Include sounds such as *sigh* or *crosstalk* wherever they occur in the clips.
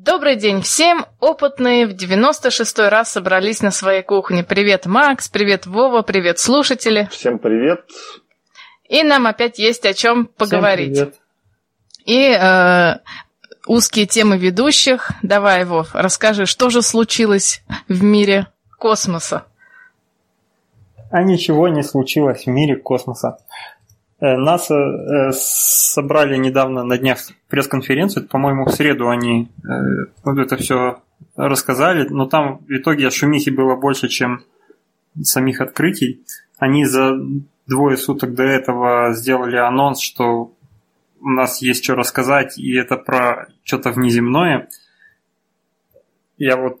Добрый день всем! Опытные в 96-й раз собрались на своей кухне. Привет, Макс, привет, Вова, привет, слушатели. Всем привет. И нам опять есть о чем поговорить. Всем привет. И э, узкие темы ведущих. Давай, Вов, расскажи, что же случилось в мире космоса? А ничего не случилось в мире космоса. Э, НАСА э, собрали недавно на днях пресс-конференцию, по-моему, в среду они э, вот это все рассказали, но там в итоге шумихи было больше, чем самих открытий. Они за двое суток до этого сделали анонс, что у нас есть что рассказать, и это про что-то внеземное. Я вот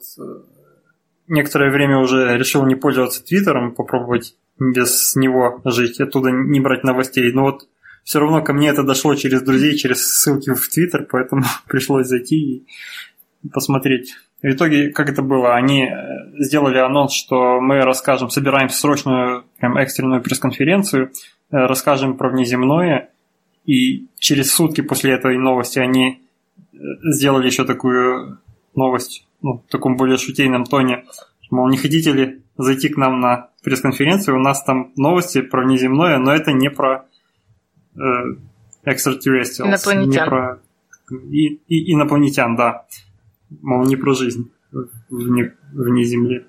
некоторое время уже решил не пользоваться Твиттером, попробовать без него жить, оттуда не брать новостей. Но вот все равно ко мне это дошло через друзей, через ссылки в Твиттер, поэтому *laughs* пришлось зайти и посмотреть. В итоге, как это было, они э, сделали анонс, что мы расскажем, собираем срочную, прям экстренную пресс-конференцию, э, расскажем про внеземное, и через сутки после этой новости они э, сделали еще такую новость, ну, в таком более шутейном тоне, мол, не хотите ли зайти к нам на пресс-конференцию, у нас там новости про внеземное, но это не про э, extraterrestrials. Инопланетян. Не про и, и, инопланетян, да. Мол, не про жизнь вне, вне Земли.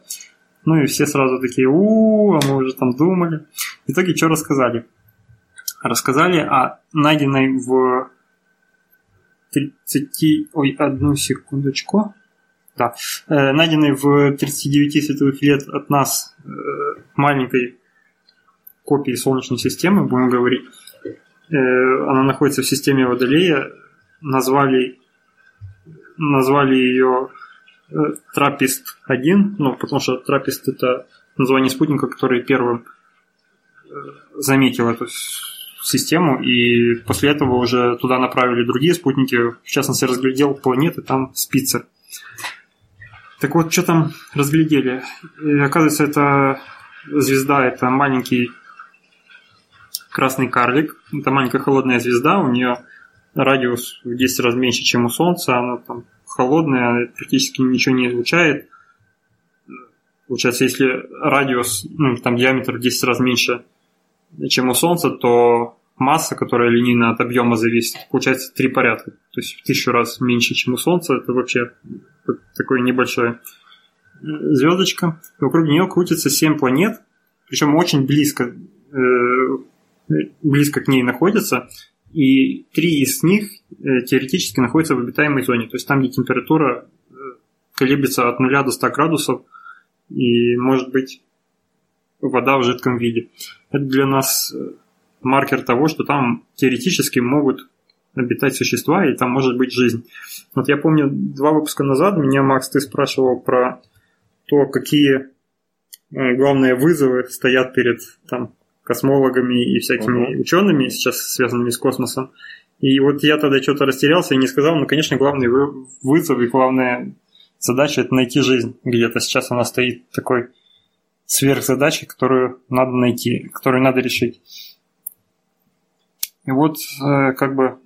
Ну и все сразу такие, у, а мы уже там думали. В итоге что рассказали? Рассказали о найденной в 30... Ой, одну секундочку. Да. Э, найденной в 39 световых лет от нас э, маленькой копии Солнечной системы, будем говорить. Э, она находится в системе Водолея. Назвали, назвали ее Трапист-1, ну, потому что Трапист – это название спутника, который первым заметил эту систему, и после этого уже туда направили другие спутники, в частности, разглядел планеты, там Спицер. Так вот, что там разглядели? И, оказывается, это звезда, это маленький красный карлик. Это маленькая холодная звезда, у нее радиус в 10 раз меньше, чем у Солнца, она там холодная, практически ничего не излучает. Получается, если радиус, ну, там диаметр в 10 раз меньше, чем у Солнца, то масса, которая линейно от объема зависит, получается три порядка. То есть в тысячу раз меньше, чем у Солнца. Это вообще такое небольшое э, звездочка. Вокруг нее крутится семь планет, причем очень близко, э, близко к ней находятся. И три из них э, теоретически находятся в обитаемой зоне. То есть там, где температура колеблется от 0 до 100 градусов, и может быть вода в жидком виде. Это для нас маркер того, что там теоретически могут обитать существа, и там может быть жизнь. Вот я помню, два выпуска назад меня, Макс, ты спрашивал про то, какие э, главные вызовы стоят перед там, космологами и всякими uh-huh. учеными, сейчас связанными с космосом. И вот я тогда что-то растерялся и не сказал, ну, конечно, главный вызов и главная задача – это найти жизнь где-то. Сейчас она стоит такой сверхзадачей, которую надо найти, которую надо решить. И вот э, как бы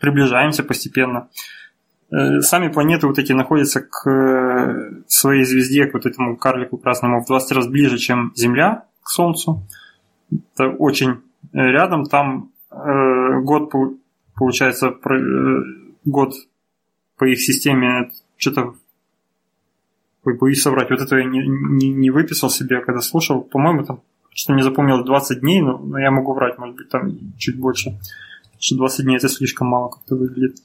приближаемся постепенно. Э, сами планеты вот эти находятся к э, своей звезде, к вот этому карлику красному в 20 раз ближе, чем Земля к Солнцу. Это очень рядом. Там год, получается, год по их системе что-то Ой, боюсь соврать, вот это я не, не, не выписал себе, когда слушал. По-моему, там что не запомнил 20 дней, но, но я могу врать, может быть, там чуть больше. Что 20 дней это слишком мало как-то выглядит.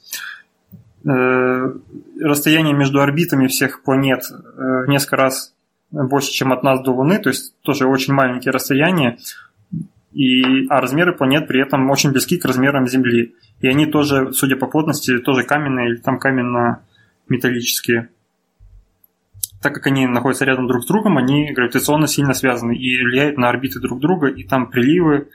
Э, расстояние между орбитами всех планет э, в несколько раз больше, чем от нас до Луны, то есть тоже очень маленькие расстояния, и, а размеры планет при этом очень близки к размерам Земли. И они тоже, судя по плотности, тоже каменные или там каменно-металлические так как они находятся рядом друг с другом, они гравитационно сильно связаны и влияют на орбиты друг друга, и там приливы э,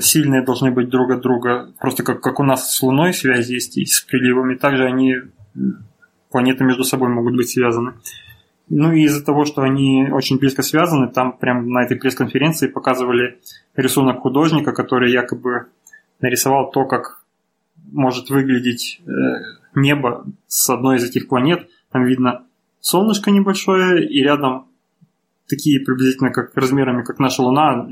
сильные должны быть друг от друга, просто как, как у нас с Луной связь есть и с приливами, также они, планеты между собой могут быть связаны. Ну и из-за того, что они очень близко связаны, там прям на этой пресс-конференции показывали рисунок художника, который якобы нарисовал то, как может выглядеть э, небо с одной из этих планет. Там видно солнышко небольшое, и рядом такие приблизительно как размерами, как наша Луна,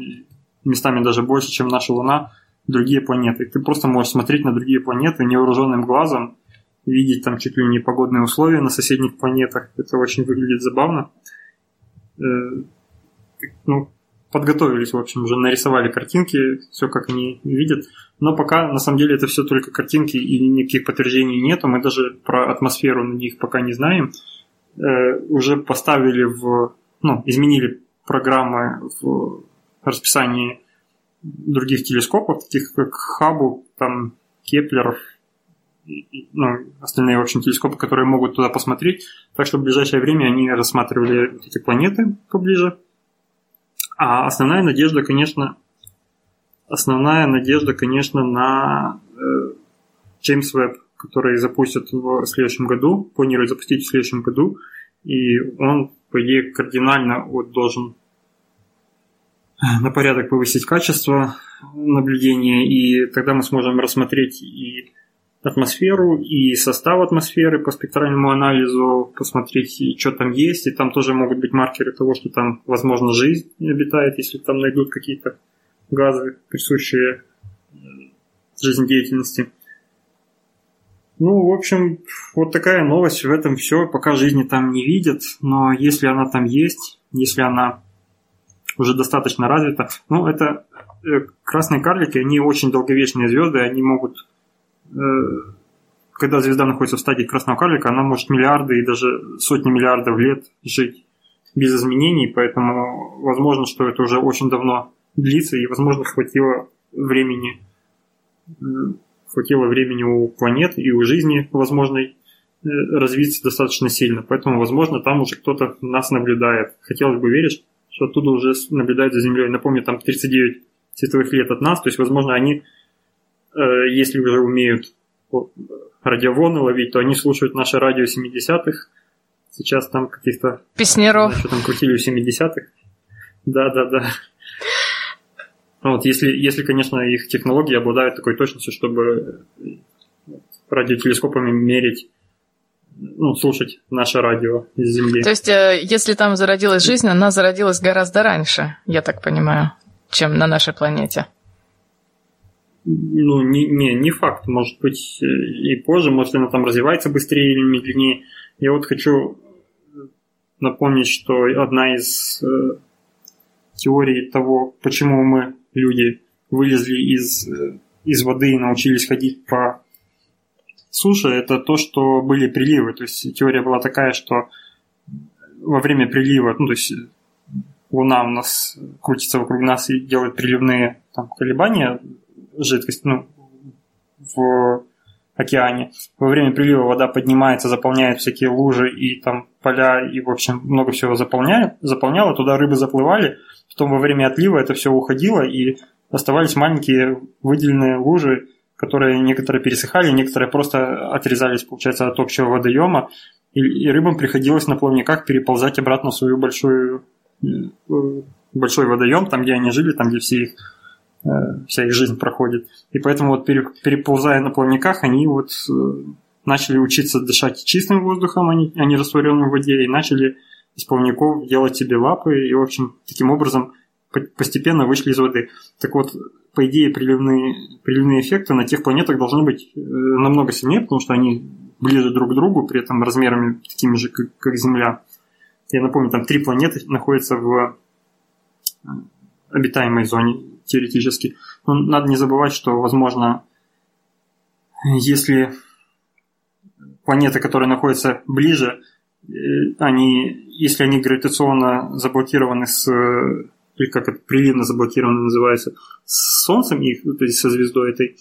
местами даже больше, чем наша Луна, другие планеты. Ты просто можешь смотреть на другие планеты невооруженным глазом, видеть там чуть ли не погодные условия на соседних планетах. Это очень выглядит забавно. Э, ну, подготовились, в общем, уже нарисовали картинки, все как они видят. Но пока, на самом деле, это все только картинки и никаких подтверждений нету. Мы даже про атмосферу на них пока не знаем. Э, уже поставили в... Ну, изменили программы в расписании других телескопов, таких как Хаббл, там, Кеплер, ну, остальные, в общем, телескопы, которые могут туда посмотреть. Так что в ближайшее время они рассматривали эти планеты поближе. А основная надежда, конечно, основная надежда, конечно, на э, Джеймс Веб, который запустят в следующем году, планирует запустить в следующем году, и он, по идее, кардинально вот должен на порядок повысить качество наблюдения, и тогда мы сможем рассмотреть и атмосферу, и состав атмосферы по спектральному анализу, посмотреть, что там есть, и там тоже могут быть маркеры того, что там, возможно, жизнь обитает, если там найдут какие-то газы, присущие жизнедеятельности. Ну, в общем, вот такая новость, в этом все. Пока жизни там не видят, но если она там есть, если она уже достаточно развита, ну, это э, красные карлики, они очень долговечные звезды, они могут Э, когда звезда находится в стадии красного карлика, она может миллиарды и даже сотни миллиардов лет жить без изменений, поэтому возможно, что это уже очень давно длится, и, возможно, хватило времени, хватило времени у планет и у жизни возможной э, развиться достаточно сильно. Поэтому, возможно, там уже кто-то нас наблюдает. Хотелось бы верить, что оттуда уже наблюдают за Землей. Напомню, там 39 световых лет от нас, то есть, возможно, они Э, если уже умеют радиоволны ловить, то они слушают наше радио 70-х. Сейчас там каких-то... Песнеров. Что там крутили в 70-х. Да-да-да. Вот, если, если, конечно, их технологии обладают такой точностью, чтобы радиотелескопами мерить, ну, слушать наше радио из Земли. То есть, э, если там зародилась жизнь, она зародилась гораздо раньше, я так понимаю, чем на нашей планете. Ну, не, не, не факт. Может быть э, и позже, может она там развивается быстрее или медленнее. Я вот хочу напомнить, что одна из э, теорий того, почему мы, люди, вылезли из, э, из воды и научились ходить по суше, это то, что были приливы. То есть теория была такая, что во время прилива, ну, то есть Луна у нас крутится вокруг нас и делает приливные там, колебания жидкость ну, в океане. Во время прилива вода поднимается, заполняет всякие лужи и там поля, и, в общем, много всего заполняет, заполняло, туда рыбы заплывали, потом во время отлива это все уходило, и оставались маленькие выделенные лужи, которые некоторые пересыхали, некоторые просто отрезались, получается, от общего водоема, и, и рыбам приходилось на плавниках переползать обратно в свою большую э, большой водоем, там, где они жили, там, где все их Э, вся их жизнь проходит. И поэтому вот переползая на плавниках, они вот э, начали учиться дышать чистым воздухом, а не, а не растворенным в воде, и начали из плавников делать себе лапы, и, в общем, таким образом постепенно вышли из воды. Так вот, по идее, приливные, приливные эффекты на тех планетах должны быть э, намного сильнее, потому что они ближе друг к другу, при этом размерами такими же, как, как Земля. Я напомню, там три планеты находятся в обитаемой зоне теоретически. Но надо не забывать, что, возможно, если планеты, которые находятся ближе, э, они, если они гравитационно заблокированы с или как это приливно заблокированы называется, с Солнцем их, то есть со звездой этой,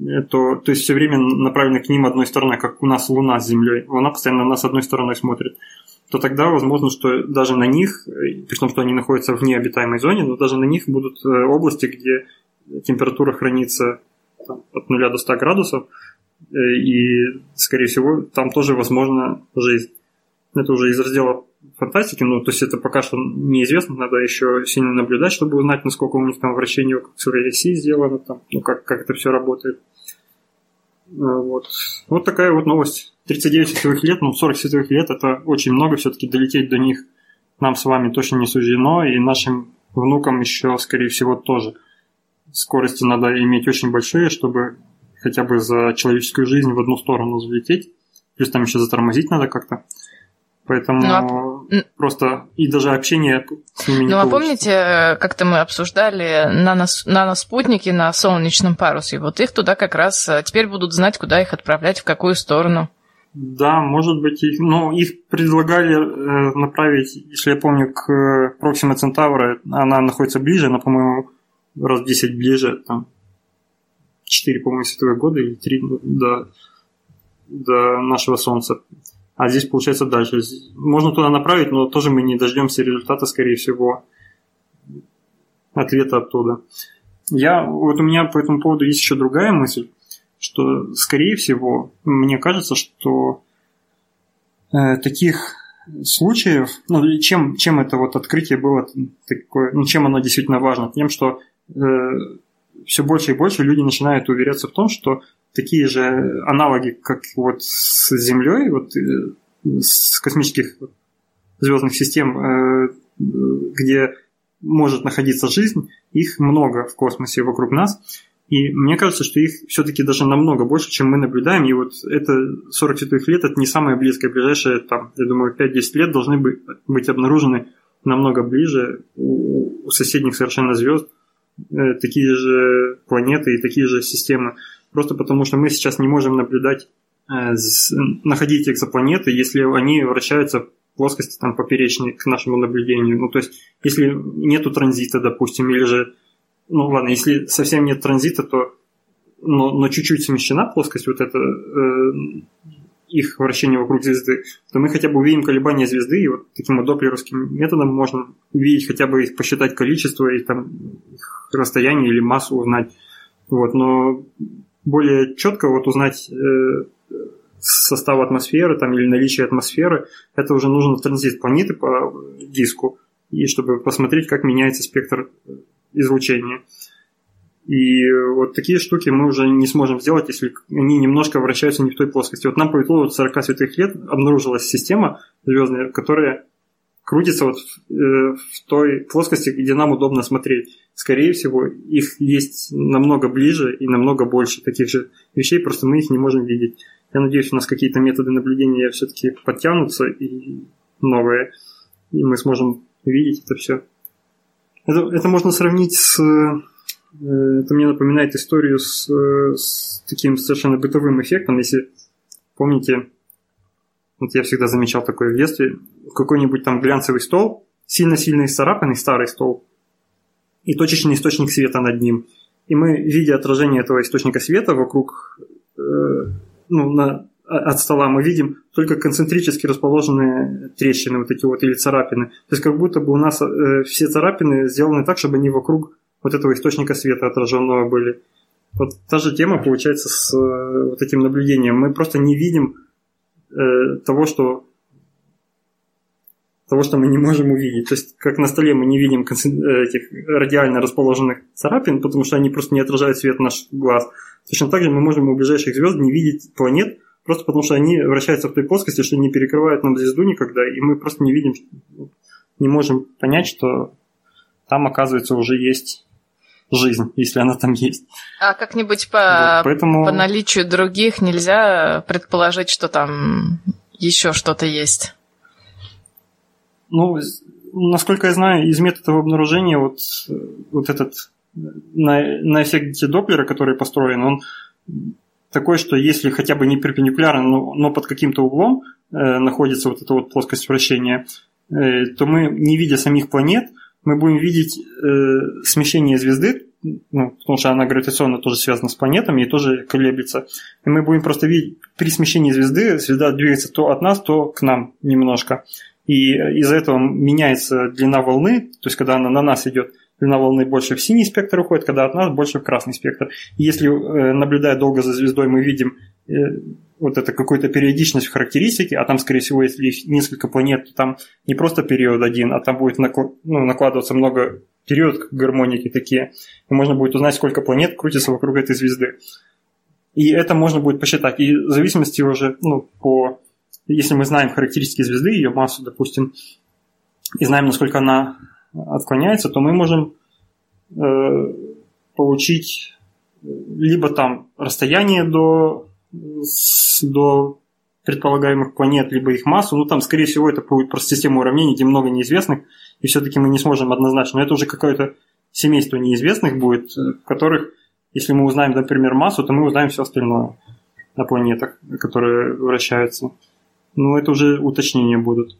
э, то, то есть все время направлены к ним одной стороной, как у нас Луна с Землей. Луна постоянно на нас одной стороной смотрит то тогда возможно, что даже на них, э, при том, что они находятся в необитаемой зоне, но даже на них будут э, области, где температура хранится там, от 0 до 100 градусов, и, скорее всего, там тоже возможна жизнь. Это уже из раздела фантастики, ну, то есть это пока что неизвестно, надо еще сильно наблюдать, чтобы узнать, насколько у них там вращение своей оси сделано, там, ну, как, как это все работает. Вот. вот такая вот новость. 39 световых лет, ну 40 световых лет это очень много, все-таки долететь до них нам с вами точно не суждено, и нашим внукам еще, скорее всего, тоже. Скорости надо иметь очень большие, чтобы хотя бы за человеческую жизнь в одну сторону залететь. Плюс там еще затормозить надо как-то. Поэтому ну, а... просто и даже общение с ними не Ну, а помните, как-то мы обсуждали нанос, наноспутники на солнечном парусе? Вот их туда как раз э, теперь будут знать, куда их отправлять, в какую сторону. Да, может быть, их, ну, их предлагали э, направить, если я помню, к Proxima Centauri. Она находится ближе, она, по-моему, раз в 10 ближе, там, 4, по-моему, световых года или 3 до, до нашего Солнца. А здесь получается дальше. Можно туда направить, но тоже мы не дождемся результата, скорее всего, ответа оттуда. Я, вот у меня по этому поводу есть еще другая мысль, что, скорее всего, мне кажется, что э, таких случаев, ну, чем, чем это вот открытие было такое, ну, чем оно действительно важно? Тем, что э, все больше и больше люди начинают уверяться в том, что такие же аналоги, как вот с Землей, вот э, с космических звездных систем, э, где может находиться жизнь, их много в космосе вокруг нас. И мне кажется, что их все-таки даже намного больше, чем мы наблюдаем. И вот это 40 световых лет, это не самое близкое. Ближайшие, там, я думаю, 5-10 лет должны быть обнаружены намного ближе у соседних совершенно звезд такие же планеты и такие же системы. Просто потому, что мы сейчас не можем наблюдать, э, находить экзопланеты, если они вращаются в плоскости там, поперечной к нашему наблюдению. Ну, то есть, если нету транзита, допустим, или же, ну ладно, если совсем нет транзита, то но, но чуть-чуть смещена плоскость вот это э, их вращение вокруг звезды, то мы хотя бы увидим колебания звезды, и вот таким вот доплеровским методом можно увидеть хотя бы их, посчитать количество и там их расстояние или массу узнать. Вот, но более четко вот узнать э, состав атмосферы там, или наличие атмосферы, это уже нужно транзит планеты по диску, и чтобы посмотреть, как меняется спектр излучения. И вот такие штуки мы уже не сможем сделать, если они немножко вращаются не в той плоскости. Вот нам повезло, вот 40 световых лет обнаружилась система звездная, которая крутится вот в, э, в той плоскости, где нам удобно смотреть. Скорее всего, их есть намного ближе и намного больше таких же вещей, просто мы их не можем видеть. Я надеюсь, у нас какие-то методы наблюдения все-таки подтянутся и новые, и мы сможем видеть это все. Это, это можно сравнить с... Э, это мне напоминает историю с, с таким совершенно бытовым эффектом. Если помните, вот я всегда замечал такое в детстве, какой-нибудь там глянцевый стол, сильно-сильно исцарапанный старый стол, и точечный источник света над ним. И мы, видя отражение этого источника света вокруг, э, ну, на, от стола, мы видим только концентрически расположенные трещины вот эти вот или царапины. То есть как будто бы у нас э, все царапины сделаны так, чтобы они вокруг вот этого источника света отраженного были. Вот та же тема получается с э, вот этим наблюдением. Мы просто не видим э, того, что того, что мы не можем увидеть. То есть, как на столе мы не видим э, этих радиально расположенных царапин, потому что они просто не отражают свет наш глаз. Точно так же мы можем у ближайших звезд не видеть планет, просто потому что они вращаются в той плоскости, что не перекрывают нам звезду никогда, и мы просто не видим, не можем понять, что там, оказывается, уже есть жизнь, если она там есть. А как-нибудь по, вот, поэтому... по наличию других нельзя предположить, что там еще что-то есть? Ну, насколько я знаю, из методов обнаружения вот, вот этот на, на эффекте Доплера, который построен, он такой, что если хотя бы не перпендикулярно, но, но под каким-то углом э, находится вот эта вот плоскость вращения, э, то мы, не видя самих планет, мы будем видеть э, смещение звезды, ну, потому что она гравитационно тоже связана с планетами и тоже колеблется. И мы будем просто видеть, при смещении звезды звезда двигается то от нас, то к нам немножко. И из-за этого меняется длина волны, то есть когда она на нас идет, длина волны больше в синий спектр уходит, когда от нас больше в красный спектр. И если, э, наблюдая долго за звездой, мы видим э, вот это какую-то периодичность в характеристике, а там, скорее всего, если несколько планет, то там не просто период один, а там будет ну, накладываться много периодов, как гармоники такие. И можно будет узнать, сколько планет крутится вокруг этой звезды. И это можно будет посчитать. И в зависимости уже, ну, по... Если мы знаем характеристики звезды, ее массу, допустим, и знаем, насколько она отклоняется, то мы можем э, получить либо там расстояние до, до предполагаемых планет, либо их массу. Ну, там, скорее всего, это будет просто система уравнений, где много неизвестных, и все-таки мы не сможем однозначно. Но это уже какое-то семейство неизвестных будет, в которых, если мы узнаем, например, массу, то мы узнаем все остальное на планетах, которые вращаются. Ну, это уже уточнения будут.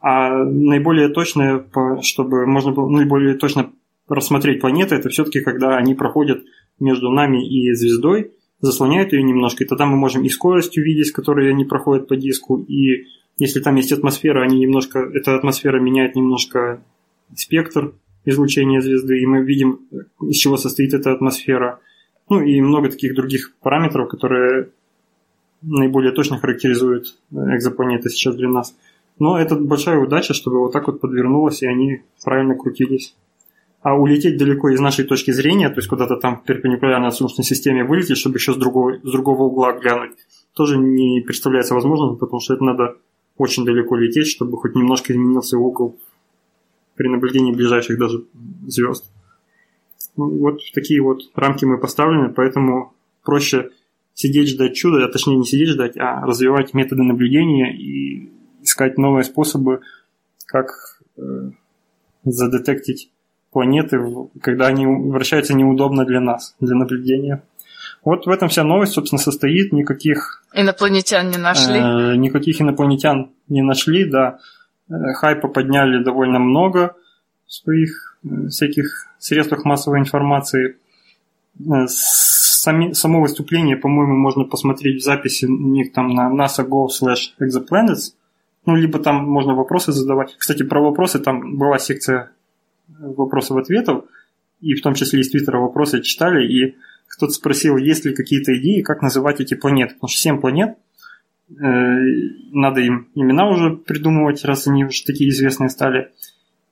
А наиболее точное, чтобы можно было наиболее точно рассмотреть планеты, это все-таки когда они проходят между нами и звездой, заслоняют ее немножко, и тогда мы можем и скорость увидеть, с которой они проходят по диску, и если там есть атмосфера, они немножко, эта атмосфера меняет немножко спектр излучения звезды, и мы видим, из чего состоит эта атмосфера. Ну и много таких других параметров, которые наиболее точно характеризуют экзопланеты сейчас для нас. Но это большая удача, чтобы вот так вот подвернулось, и они правильно крутились. А улететь далеко из нашей точки зрения, то есть куда-то там перпендикулярно Солнечной системе вылететь, чтобы еще с другого, с другого угла глянуть, тоже не представляется возможным, потому что это надо очень далеко лететь, чтобы хоть немножко изменился угол при наблюдении ближайших даже звезд. Ну, вот такие вот рамки мы поставлены, поэтому проще сидеть ждать чуда, а точнее не сидеть ждать, а развивать методы наблюдения и искать новые способы, как э, задетектить планеты, когда они вращаются неудобно для нас, для наблюдения. Вот в этом вся новость, собственно, состоит. Никаких... Инопланетян не нашли? Э, никаких инопланетян не нашли, да. Э, хайпа подняли довольно много в своих э, всяких средствах массовой информации. Э, сами, само выступление, по-моему, можно посмотреть в записи у них там на nasa.gov slash exoplanets. Ну, либо там можно вопросы задавать. Кстати, про вопросы там была секция вопросов-ответов, и в том числе из Твиттера вопросы читали, и кто-то спросил, есть ли какие-то идеи, как называть эти планеты. Потому что 7 планет, э, надо им имена уже придумывать, раз они уже такие известные стали.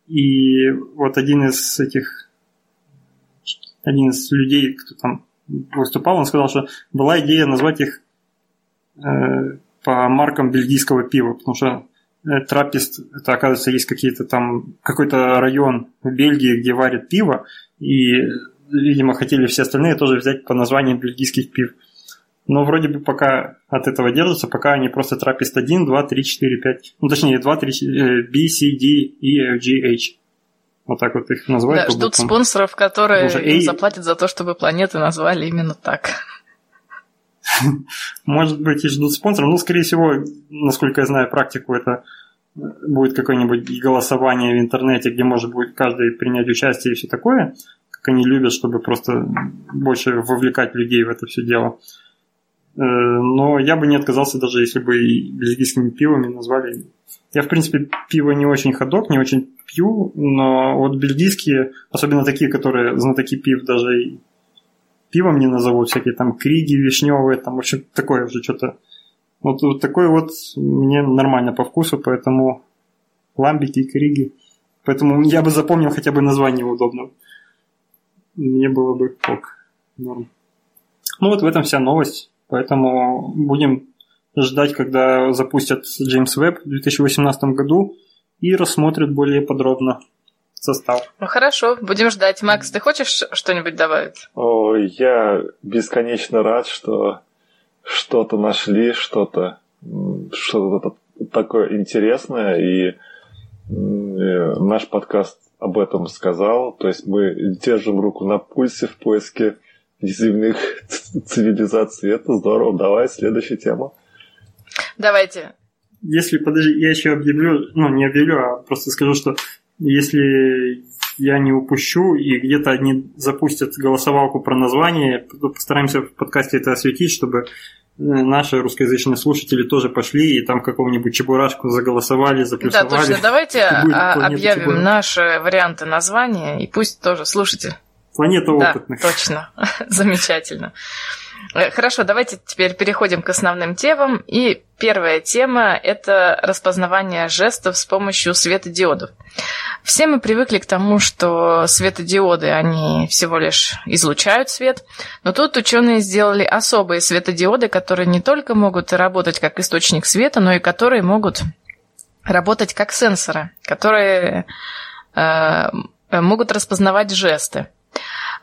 И вот один из этих, один из людей, кто там выступал, он сказал, что была идея назвать их э, по маркам бельгийского пива, потому что э, Траппист, это, оказывается, есть какие-то там, какой-то район в Бельгии, где варят пиво, и, видимо, хотели все остальные тоже взять по названию бельгийских пив. Но вроде бы пока от этого держатся, пока они просто Траппист 1, 2, 3, 4, 5. Ну, точнее, 2, 3, B, C, D, E, F, G, H. Вот так вот их называют. Да, ждут спонсоров, которые им заплатят за то, чтобы планеты назвали именно так. *laughs* Может быть, и ждут спонсоров. Ну, скорее всего, насколько я знаю практику, это будет какое-нибудь голосование в интернете, где может будет каждый принять участие и все такое, как они любят, чтобы просто больше вовлекать людей в это все дело. Э, но я бы не отказался, даже если бы бельгийскими пивами назвали. Я, в принципе, пиво не очень ходок, не очень пью, но вот бельгийские, особенно такие, которые знатоки пив, даже и пивом не назовут, всякие там криги вишневые, там, в общем, такое уже что-то. Вот, вот такой вот мне нормально по вкусу, поэтому ламбики и криги. Поэтому я бы запомнил хотя бы название удобно. Мне было бы ок. Норм. Ну вот в этом вся новость. Поэтому будем ждать, когда запустят Джеймс Веб в 2018 году и рассмотрят более подробно состав. Ну хорошо, будем ждать. Макс, ты хочешь что-нибудь добавить? О, я бесконечно рад, что что-то нашли, что-то что-то такое интересное, и э, наш подкаст об этом сказал. То есть мы держим руку на пульсе в поиске земных *laughs* цивилизаций. Это здорово. Давай, следующая тема. Давайте. Если, подожди, я еще объявлю, ну, не объявлю, а просто скажу, что если я не упущу, и где-то они запустят голосовалку про название, то постараемся в подкасте это осветить, чтобы э, наши русскоязычные слушатели тоже пошли и там какого-нибудь чебурашку заголосовали, заплюсовали. Да, точно. Давайте *laughs* а, объявим чебурашки. наши варианты названия, и пусть тоже слушайте. Планета опытных. Да, точно. *laughs* Замечательно. Э, хорошо, давайте теперь переходим к основным темам. И Первая тема – это распознавание жестов с помощью светодиодов. Все мы привыкли к тому, что светодиоды, они всего лишь излучают свет, но тут ученые сделали особые светодиоды, которые не только могут работать как источник света, но и которые могут работать как сенсоры, которые э, могут распознавать жесты.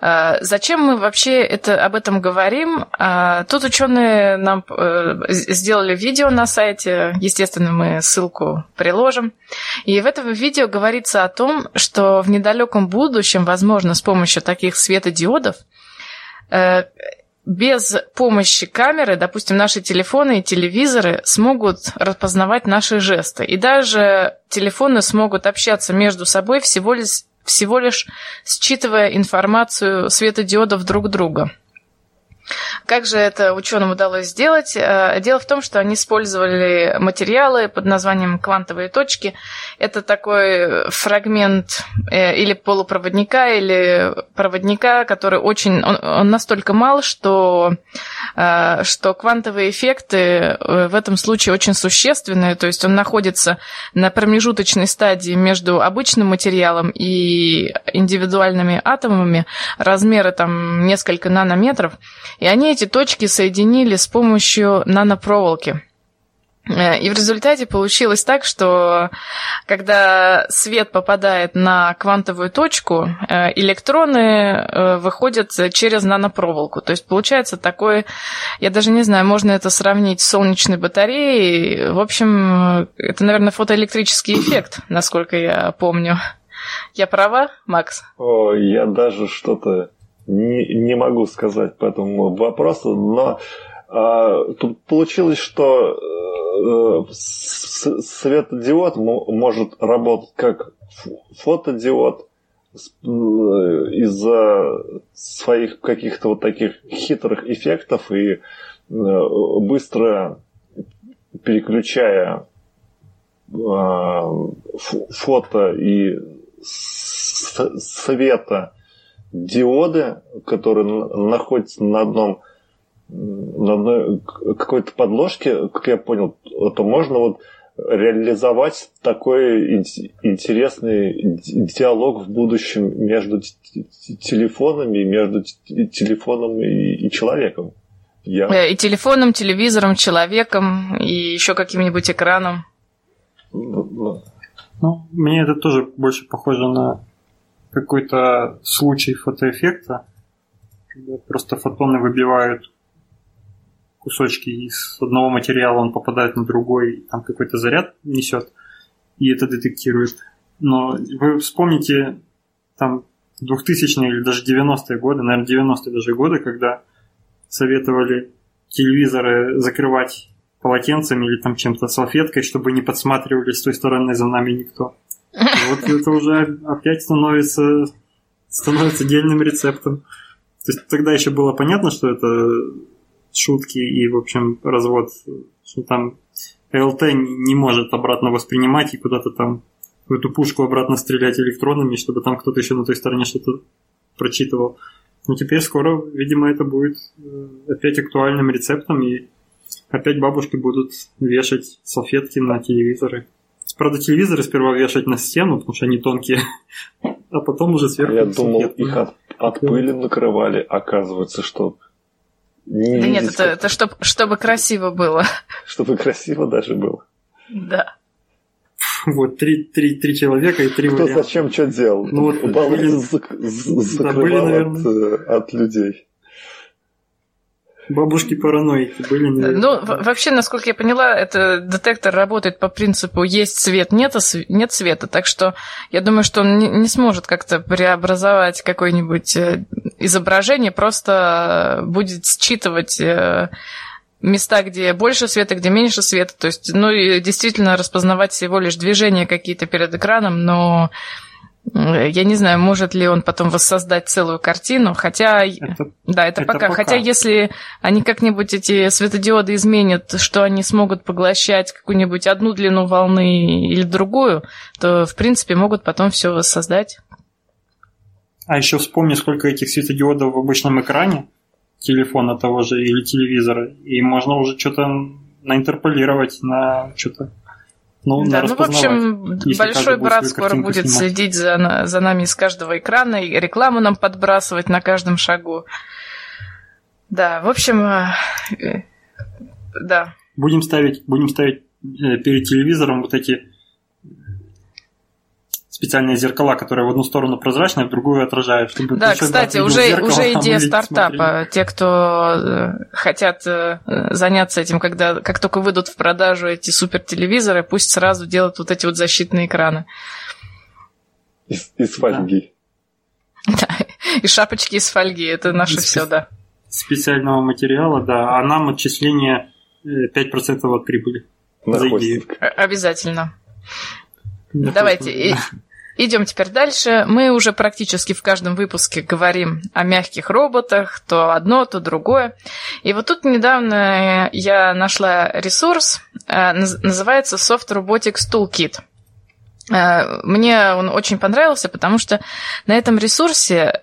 А, зачем мы вообще это, об этом говорим? А, тут ученые нам э, сделали видео на сайте, естественно, мы ссылку приложим. И в этом видео говорится о том, что в недалеком будущем, возможно, с помощью таких светодиодов, э, без помощи камеры, допустим, наши телефоны и телевизоры смогут распознавать наши жесты. И даже телефоны смогут общаться между собой всего лишь всего лишь считывая информацию светодиодов друг друга. Как же это ученым удалось сделать? Э, дело в том, что они использовали материалы под названием квантовые точки. Это такой фрагмент э, или полупроводника, или проводника, который очень... Он, он настолько мал, что, э, что квантовые эффекты в этом случае очень существенные. То есть он находится на промежуточной стадии между обычным материалом и индивидуальными атомами. Размеры там несколько нанометров. И они эти точки соединили с помощью нанопроволоки. Э, и в результате получилось так, что когда свет попадает на квантовую точку, э, электроны э, выходят через нанопроволоку. То есть получается такой, я даже не знаю, можно это сравнить с солнечной батареей. В общем, это, наверное, фотоэлектрический эффект, насколько я помню. Я права, Макс? О, я даже что-то не, не могу сказать по этому вопросу, но а, тут получилось, что э, светодиод может работать как фотодиод э, из-за своих каких-то вот таких хитрых эффектов и э, быстро переключая э, фото и света диоды, которые находятся на одном на одной какой-то подложке, как я понял, то можно вот реализовать такой интересный диалог в будущем между телефонами, между телефоном и человеком. Я... Э, и телефоном, телевизором, человеком, и еще каким-нибудь экраном. Ну, ну. ну, мне это тоже больше похоже на какой-то случай фотоэффекта, когда просто фотоны выбивают кусочки из одного материала, он попадает на другой, там какой-то заряд несет, и это детектирует. Но вы вспомните там 2000-е или даже 90-е годы, наверное, 90-е даже годы, когда советовали телевизоры закрывать полотенцем или там чем-то салфеткой, чтобы не подсматривали с той стороны за нами никто. Вот это уже опять становится, становится дельным рецептом. То есть тогда еще было понятно, что это шутки и, в общем, развод, что там ЛТ не может обратно воспринимать и куда-то там в эту пушку обратно стрелять электронами, чтобы там кто-то еще на той стороне что-то прочитывал. Но теперь скоро, видимо, это будет э, опять актуальным рецептом, и опять бабушки будут вешать салфетки на телевизоры. Правда, телевизоры сперва вешать на стену, потому что они тонкие, *laughs* а потом уже сверху. Я думал, их от, от пыли накрывали, оказывается, что не да нет, это, это чтоб, чтобы красиво было. *laughs* Чтобы красиво даже было. Да. Вот, три, три, три человека и три Кто варианта. зачем что делал? Ну, вот, были, закрывал да, были, наверное... от, э, от людей. Бабушки параноики были, наверное. Ну, вообще, насколько я поняла, это детектор работает по принципу есть свет, нет, нет света. Так что я думаю, что он не, сможет как-то преобразовать какое-нибудь э, изображение, просто будет считывать э, места, где больше света, где меньше света. То есть, ну и действительно распознавать всего лишь движения какие-то перед экраном, но я не знаю, может ли он потом воссоздать целую картину, хотя... Это, да, это, это пока. пока. Хотя если они как-нибудь эти светодиоды изменят, что они смогут поглощать какую-нибудь одну длину волны или другую, то, в принципе, могут потом все воссоздать. А еще вспомни, сколько этих светодиодов в обычном экране телефона того же или телевизора, и можно уже что-то наинтерполировать на что-то. Ну, да, ну, в общем, большой брат скоро будет снимать. следить за, за нами с каждого экрана и рекламу нам подбрасывать на каждом шагу. Да, в общем, э, да. Будем ставить, будем ставить э, перед телевизором вот эти специальные зеркала, которые в одну сторону прозрачные, а в другую отражают. Чтобы да, кстати, уже, зеркало, уже идея стартапа. Смотрели. Те, кто э, хотят э, заняться этим, когда как только выйдут в продажу эти супертелевизоры, пусть сразу делают вот эти вот защитные экраны. Из, из фольги. Да, *laughs* и шапочки из фольги, это наше из все, да. Специального материала, да, а нам отчисление 5% э, от прибыли. Обязательно. Давайте, Идем теперь дальше. Мы уже практически в каждом выпуске говорим о мягких роботах, то одно, то другое. И вот тут недавно я нашла ресурс, э, называется Soft Robotics Toolkit. Э, мне он очень понравился, потому что на этом ресурсе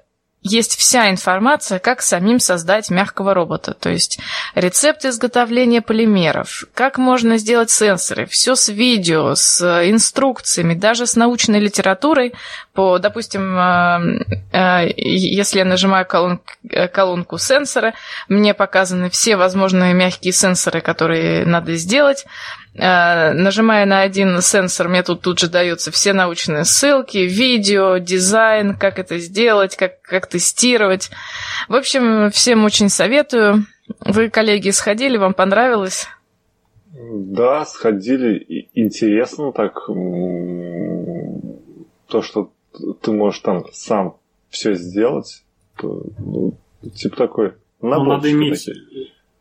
есть вся информация, как самим создать мягкого робота. То есть рецепты изготовления полимеров, как можно сделать сенсоры, все с видео, с инструкциями, даже с научной литературой. По, допустим, э, э, если я нажимаю колонку, колонку сенсора, мне показаны все возможные мягкие сенсоры, которые надо сделать. Э, нажимая на один сенсор, мне тут тут же даются все научные ссылки, видео, дизайн, как это сделать, как, как тестировать. В общем, всем очень советую. Вы, коллеги, сходили, вам понравилось? Да, сходили. Интересно так. То, что ты можешь там сам все сделать. То, ну, типа такой. Ну, надо иметь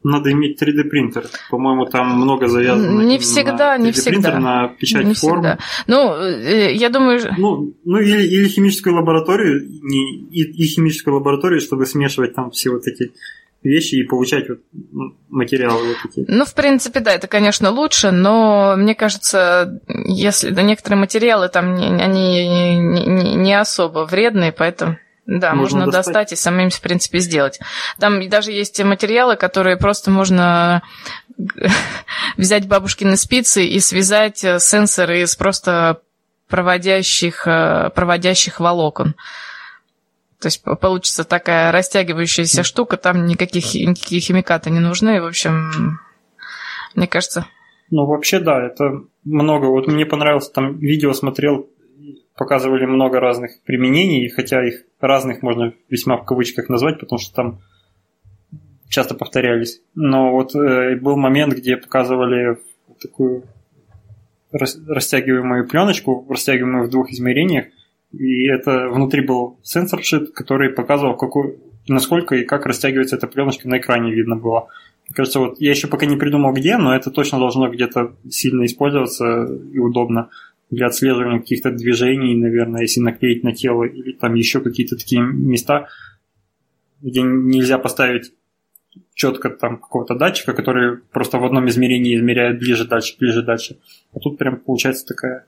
надо иметь 3D принтер. По-моему, там много завязано. Не всегда, не всегда. Принтер на печать не форм. Всегда. Ну, э, я думаю. Ну, ну или, или химическую лабораторию, не, и, и химическую лабораторию, чтобы смешивать там все вот эти вещи и получать вот материалы вот эти. Ну, в принципе, да, это, конечно, лучше, но мне кажется, если да, некоторые материалы там они не, не, не особо вредные, поэтому. Да, можно, можно достать. достать и самим, в принципе, сделать. Там даже есть материалы, которые просто можно *laughs* взять бабушкины спицы и связать э, сенсоры из просто проводящих, э, проводящих волокон. То есть получится такая растягивающаяся штука, там никаких, никакие химикаты не нужны. В общем, мне кажется... Ну, вообще, да, это много. Вот мне понравилось, там видео смотрел показывали много разных применений, хотя их разных можно весьма в кавычках назвать, потому что там часто повторялись. Но вот э, был момент, где показывали такую растягиваемую пленочку, растягиваемую в двух измерениях, и это внутри был сенсоршит, который показывал, какой, насколько и как растягивается эта пленочка на экране видно было. Мне кажется, вот я еще пока не придумал где, но это точно должно где-то сильно использоваться и удобно для отслеживания каких-то движений, наверное, если наклеить на тело, или там еще какие-то такие места, где нельзя поставить четко там какого-то датчика, который просто в одном измерении измеряет ближе, дальше, ближе, дальше. А тут прям получается такая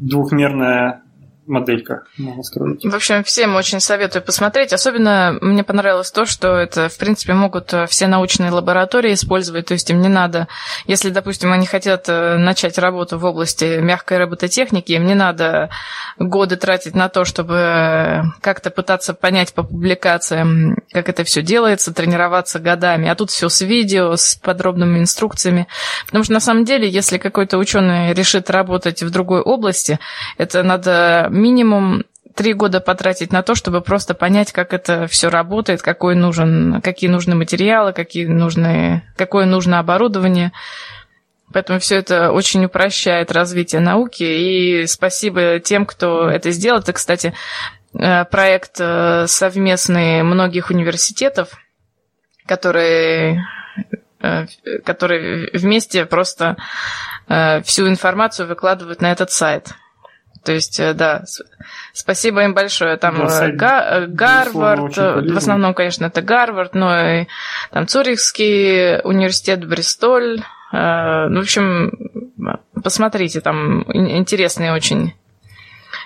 двухмерная моделька можно. В общем, всем очень советую посмотреть. Особенно мне понравилось то, что это, в принципе, могут э, все научные лаборатории использовать. То есть им не надо, если, допустим, они хотят э, начать работу в области мягкой робототехники, им не надо годы тратить на то, чтобы э, как-то пытаться понять по публикациям, как это все делается, тренироваться годами. А тут все с видео, с подробными инструкциями. Потому что на самом деле, если какой-то ученый решит работать в другой области, это надо минимум три года потратить на то, чтобы просто понять, как это все работает, какой нужен, какие нужны материалы, какие нужны, какое нужно оборудование. Поэтому все это очень упрощает развитие науки. И спасибо тем, кто это сделал. Это, кстати, э, проект э, совместный многих университетов, которые, э, которые вместе просто всю информацию выкладывают на этот сайт. То есть, э, да, спасибо им большое. Там да, э, Га- Гарвард, в основном, конечно, это Гарвард, но и там Цюрихский университет, Бристоль. Э, ну, в общем, посмотрите, там интересные очень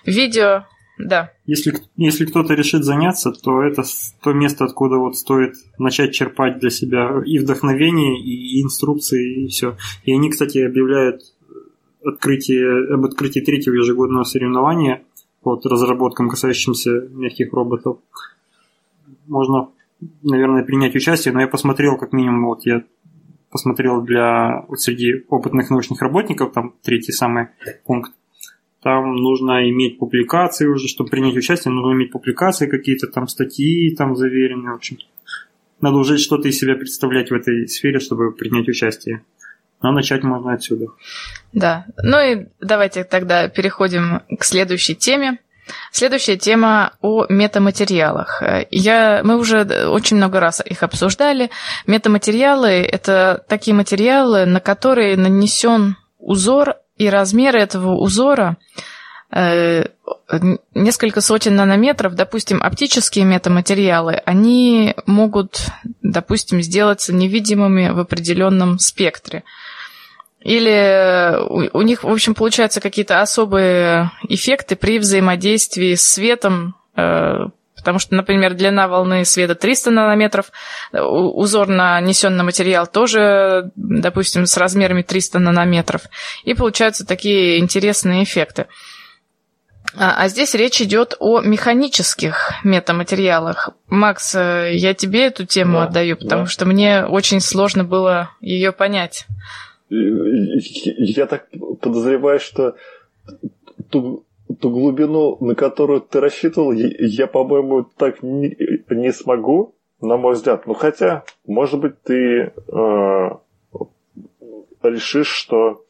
видео. Да. Если, если кто-то решит заняться, то это то место, откуда вот стоит начать черпать для себя и вдохновение, и инструкции, и все. И они, кстати, объявляют открытие, об открытии третьего ежегодного соревнования по разработкам, касающимся мягких роботов. Можно, наверное, принять участие, но я посмотрел, как минимум, вот я посмотрел для вот среди опытных научных работников, там третий самый пункт, там нужно иметь публикации уже, чтобы принять участие, нужно иметь публикации какие-то, там статьи там заверенные, в общем. Надо уже что-то из себя представлять в этой сфере, чтобы принять участие. Но начать можно отсюда. Да. Ну и давайте тогда переходим к следующей теме. Следующая тема о метаматериалах. Я, мы уже очень много раз их обсуждали. Метаматериалы – это такие материалы, на которые нанесен узор и размеры этого узора э, несколько сотен нанометров, допустим, оптические метаматериалы, они могут, допустим, сделаться невидимыми в определенном спектре. Или у, у них, в общем, получаются какие-то особые эффекты при взаимодействии с светом, э, Потому что, например, длина волны света 300 нанометров, узор нанесен на материал тоже, допустим, с размерами 300 нанометров. И получаются такие интересные эффекты. А, а здесь речь идет о механических метаматериалах. Макс, э, я тебе эту тему да, отдаю, потому да. что мне очень сложно было ее понять. Я так подозреваю, что ту глубину, на которую ты рассчитывал, я, по-моему, так не, не смогу, на мой взгляд. Ну, хотя, может быть, ты э, решишь, что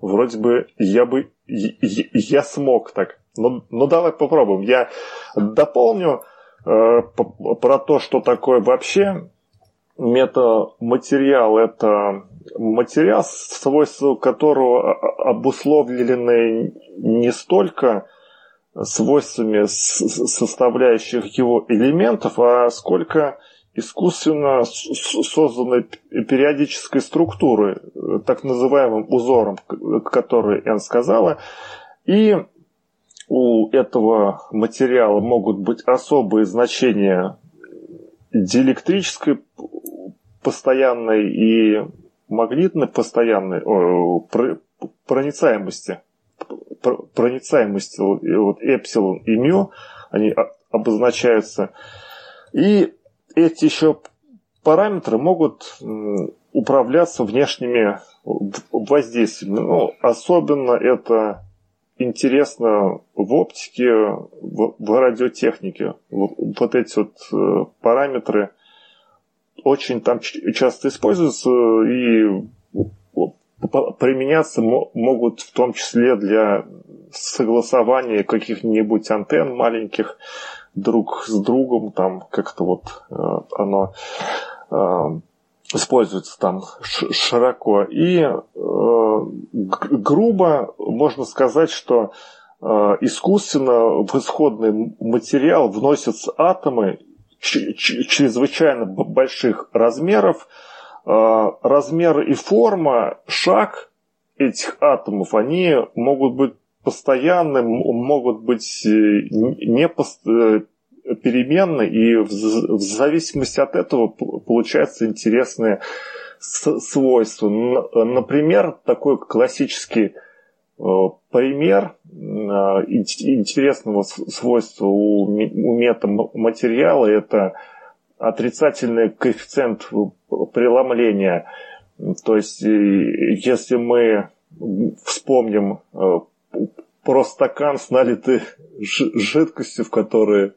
вроде бы я бы я смог так. Ну, ну, давай попробуем. Я дополню э, про то, что такое вообще метаматериал. Это материал, свойства которого обусловлены не столько свойствами составляющих его элементов, а сколько искусственно созданной периодической структуры, так называемым узором, который Энн сказала. И у этого материала могут быть особые значения диэлектрической постоянной и магнитной постоянной проницаемости проницаемости, вот эпсилон и мю, они обозначаются. И эти еще параметры могут управляться внешними воздействиями. Ну, особенно это интересно в оптике, в, радиотехнике. Вот, вот эти вот э, параметры очень там часто используются и применяться могут в том числе для согласования каких-нибудь антенн маленьких друг с другом, там как-то вот э, оно э, используется там широко. И э, грубо можно сказать, что искусственно в исходный материал вносятся атомы чрезвычайно больших размеров, а, размер и форма, шаг этих атомов, они могут быть постоянны, могут быть э, не э, переменны, и в зависимости от этого получаются интересные свойства. Например, такой классический пример интересного свойства у метаматериала – это отрицательный коэффициент преломления. То есть, если мы вспомним э, про стакан с налитой жидкостью, в которой э,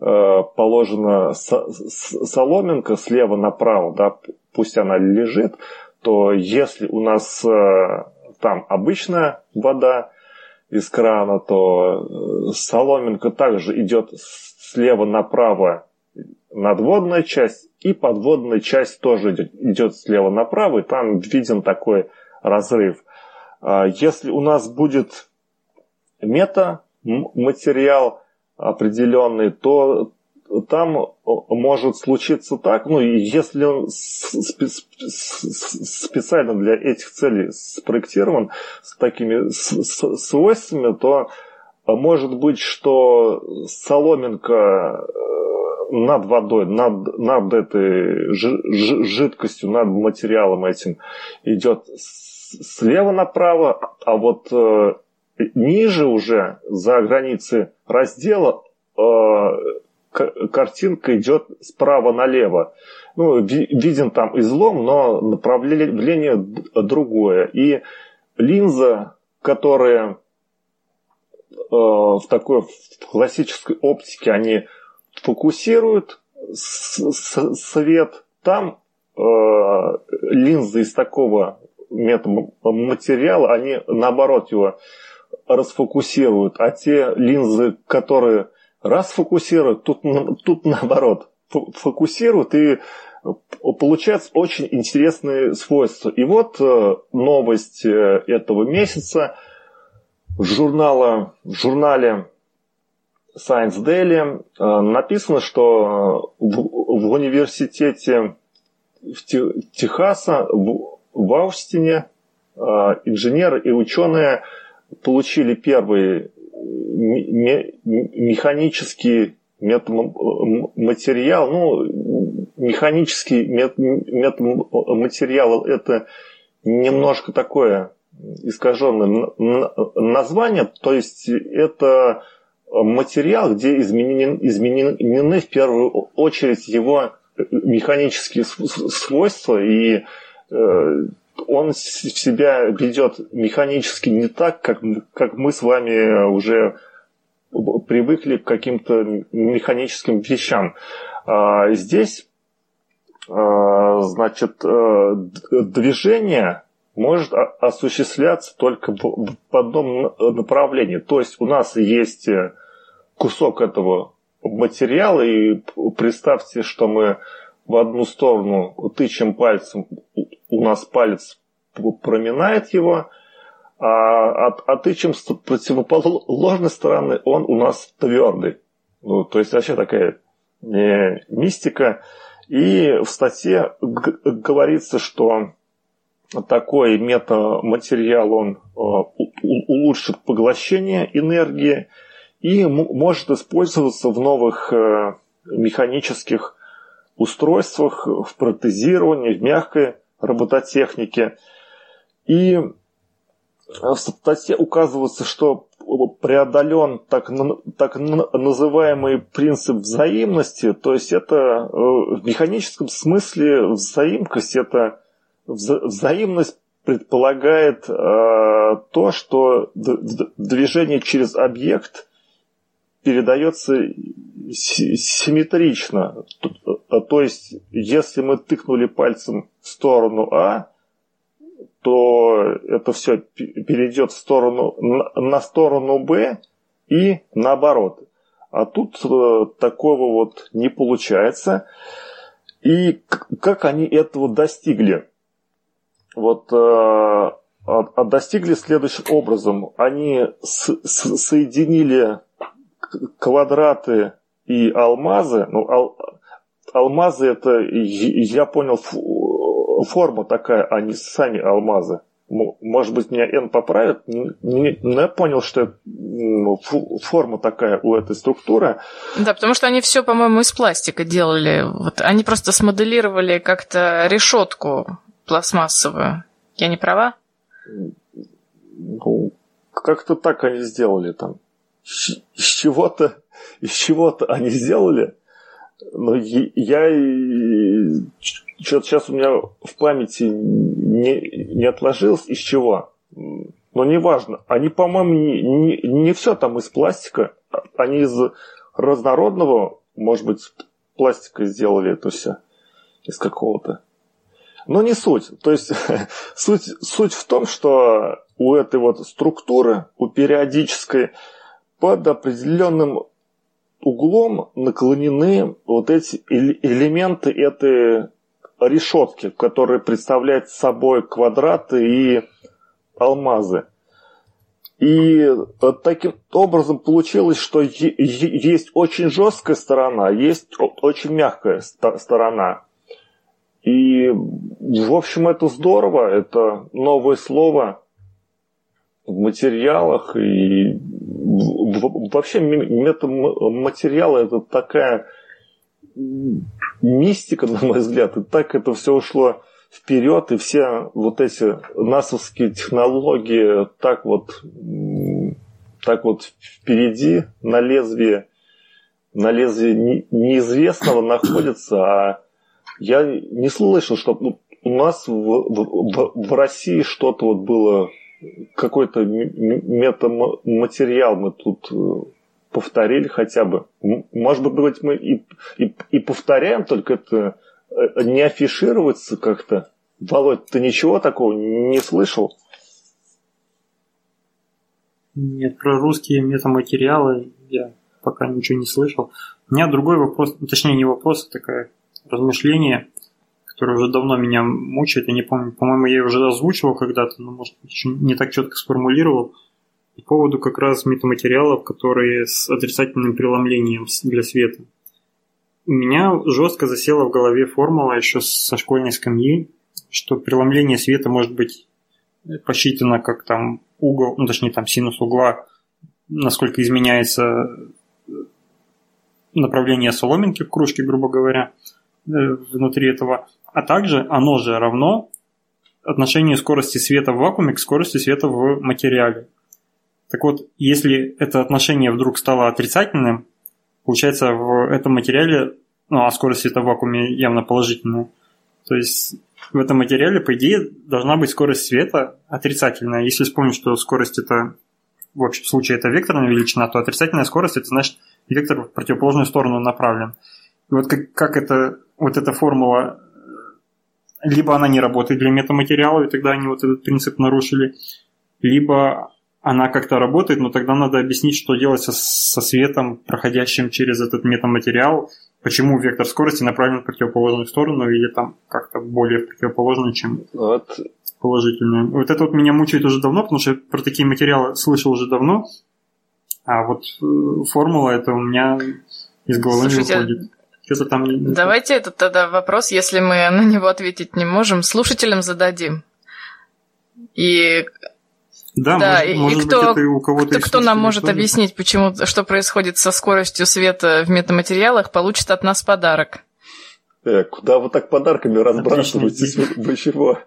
положена соломинка слева направо, да, пусть она лежит, то если у нас э, там обычная вода из крана, то соломинка также идет слева направо надводная часть и подводная часть тоже идет, идет слева направо, и там виден такой разрыв. А, если у нас будет метаматериал определенный, то там может случиться так, ну, если он специально для этих целей спроектирован с такими свойствами, то может быть, что соломинка над водой, над, над этой жидкостью, над материалом этим идет слева направо, а вот э, ниже уже, за границей раздела, э, картинка идет справа налево. Ну, виден там излом, но направление другое. И линза, которая э, в такой в классической оптике, они фокусируют свет, там э, линзы из такого метаматериала, они наоборот его расфокусируют, а те линзы, которые расфокусируют, тут, тут наоборот фокусируют и получается очень интересные свойства. И вот э, новость э, этого месяца журнала, в журнале Science Daily э, написано, что в, в университете в Техаса, в, в Аустине, э, инженеры и ученые получили первый механический метаматериал, ну, механический метаматериал это немножко такое искаженное название, то есть это материал, где изменены, изменены в первую очередь его механические свойства, и э, он себя ведет механически не так, как, как мы с вами уже привыкли к каким-то механическим вещам. А здесь, а, значит, э, движение может осуществляться только в одном направлении. То есть у нас есть э, кусок этого материала, и представьте, что мы в одну сторону тычем пальцем, у нас палец проминает его, а, а, а тычем с противоположной стороны, он у нас твердый. Ну, то есть вообще такая не, мистика. И в статье говорится, что такой метаматериал, он э, улучшит поглощение энергии и может использоваться в новых э, механических устройствах, в протезировании, в мягкой робототехнике. И в статье указывается, что преодолен так, так называемый принцип взаимности, то есть это э, в механическом смысле взаимкость, это взаимность предполагает э, то, что движение через объект передается симметрично. Э, то есть, если мы тыкнули пальцем в сторону А, то это все перейдет в сторону, на сторону Б и наоборот. А тут э, такого вот не получается. И как они этого достигли? вот э, а, а достигли следующим образом. Они соединили квадраты и алмазы. Ну, ал, алмазы это, я понял, форма такая, а не сами алмазы. Может быть, меня Н поправит, но я понял, что форма такая у этой структуры. Да, потому что они все, по-моему, из пластика делали. Вот они просто смоделировали как-то решетку пластмассовую. Я не права? Ну, как-то так они сделали там. Из чего-то, из чего-то они сделали. Но я что-то сейчас у меня в памяти не, не отложилось, из чего. Но неважно. Они, по-моему, не, не, не все там из пластика. Они из разнородного, может быть, пластика сделали это все. Из какого-то. Но не суть. То есть *laughs* суть, суть в том, что у этой вот структуры, у периодической, под определенным углом наклонены вот эти элементы этой решетки, которые представляют собой квадраты и алмазы. И таким образом получилось, что есть очень жесткая сторона, есть очень мягкая сторона. И, в общем, это здорово, это новое слово, в материалах и вообще метаматериалы это такая мистика, на мой взгляд, и так это все ушло вперед, и все вот эти насовские технологии так вот, так вот впереди, на лезвие, на лезвие неизвестного находятся, а я не слышал, что ну, у нас в, в, в России что-то вот было, какой-то метаматериал мы тут э, повторили хотя бы. Может быть, мы и, и, и повторяем, только это э, не афишируется как-то. Володь, ты ничего такого не слышал? Нет, про русские метаматериалы я пока ничего не слышал. У меня другой вопрос, точнее не вопрос, а такое размышление, которое уже давно меня мучает. Я не помню, по-моему, я уже озвучивал когда-то, но, может еще не так четко сформулировал. По поводу как раз метаматериалов, которые с отрицательным преломлением для света. У меня жестко засела в голове формула еще со школьной скамьи, что преломление света может быть посчитано как там угол, ну точнее там синус угла, насколько изменяется направление соломинки в кружке, грубо говоря, э, внутри этого. А также оно же равно отношению скорости света в вакууме к скорости света в материале. Так вот, если это отношение вдруг стало отрицательным, получается в этом материале, ну а скорость света в вакууме явно положительная, то есть в этом материале, по идее, должна быть скорость света отрицательная. Если вспомнить, что скорость это в общем случае это векторная величина, то отрицательная скорость это значит вектор в противоположную сторону направлен. И вот как, как это, вот эта формула, либо она не работает для метаматериала, и тогда они вот этот принцип нарушили, либо она как-то работает, но тогда надо объяснить, что делать со, со светом, проходящим через этот метаматериал, почему вектор скорости направлен в противоположную сторону или там как-то более противоположную, чем вот. положительную. Вот это вот меня мучает уже давно, потому что я про такие материалы слышал уже давно, а вот э, формула это у меня из головы Слушайте, не выходит. Что-то там... Давайте этот тогда вопрос, если мы на него ответить не можем, слушателям зададим. И да, да может, и, может и кто, быть, это у кого-то кто, кто нам может тоже. объяснить, почему, что происходит со скоростью света в метаматериалах, получит от нас подарок. Э, куда вы так подарками разбрасываетесь? Вы чего?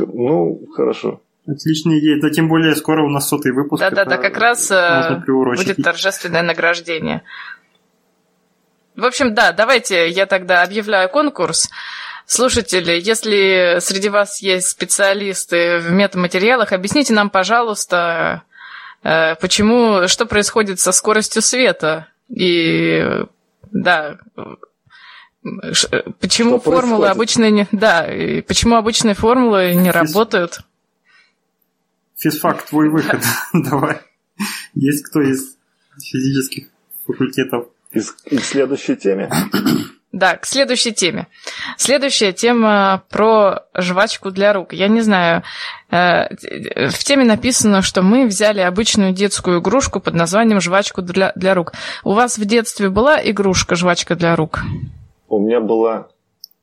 Ну, хорошо. Отличная идея. Да тем более скоро у нас сотый выпуск. Да-да-да, как раз э, будет торжественное награждение. В общем, да, давайте я тогда объявляю конкурс. Слушатели, если среди вас есть специалисты в метаматериалах, объясните нам, пожалуйста, э, почему, что происходит со скоростью света. И да, почему что формулы происходит? обычные не, да, и почему обычные формулы не Физ... работают. Физфакт, твой выход. *laughs* Давай. Есть кто из физических факультетов? Из, из следующей теме. Да, к следующей теме. Следующая тема про жвачку для рук. Я не знаю, э, в теме написано, что мы взяли обычную детскую игрушку под названием жвачку для, для рук. У вас в детстве была игрушка жвачка для рук? У меня была.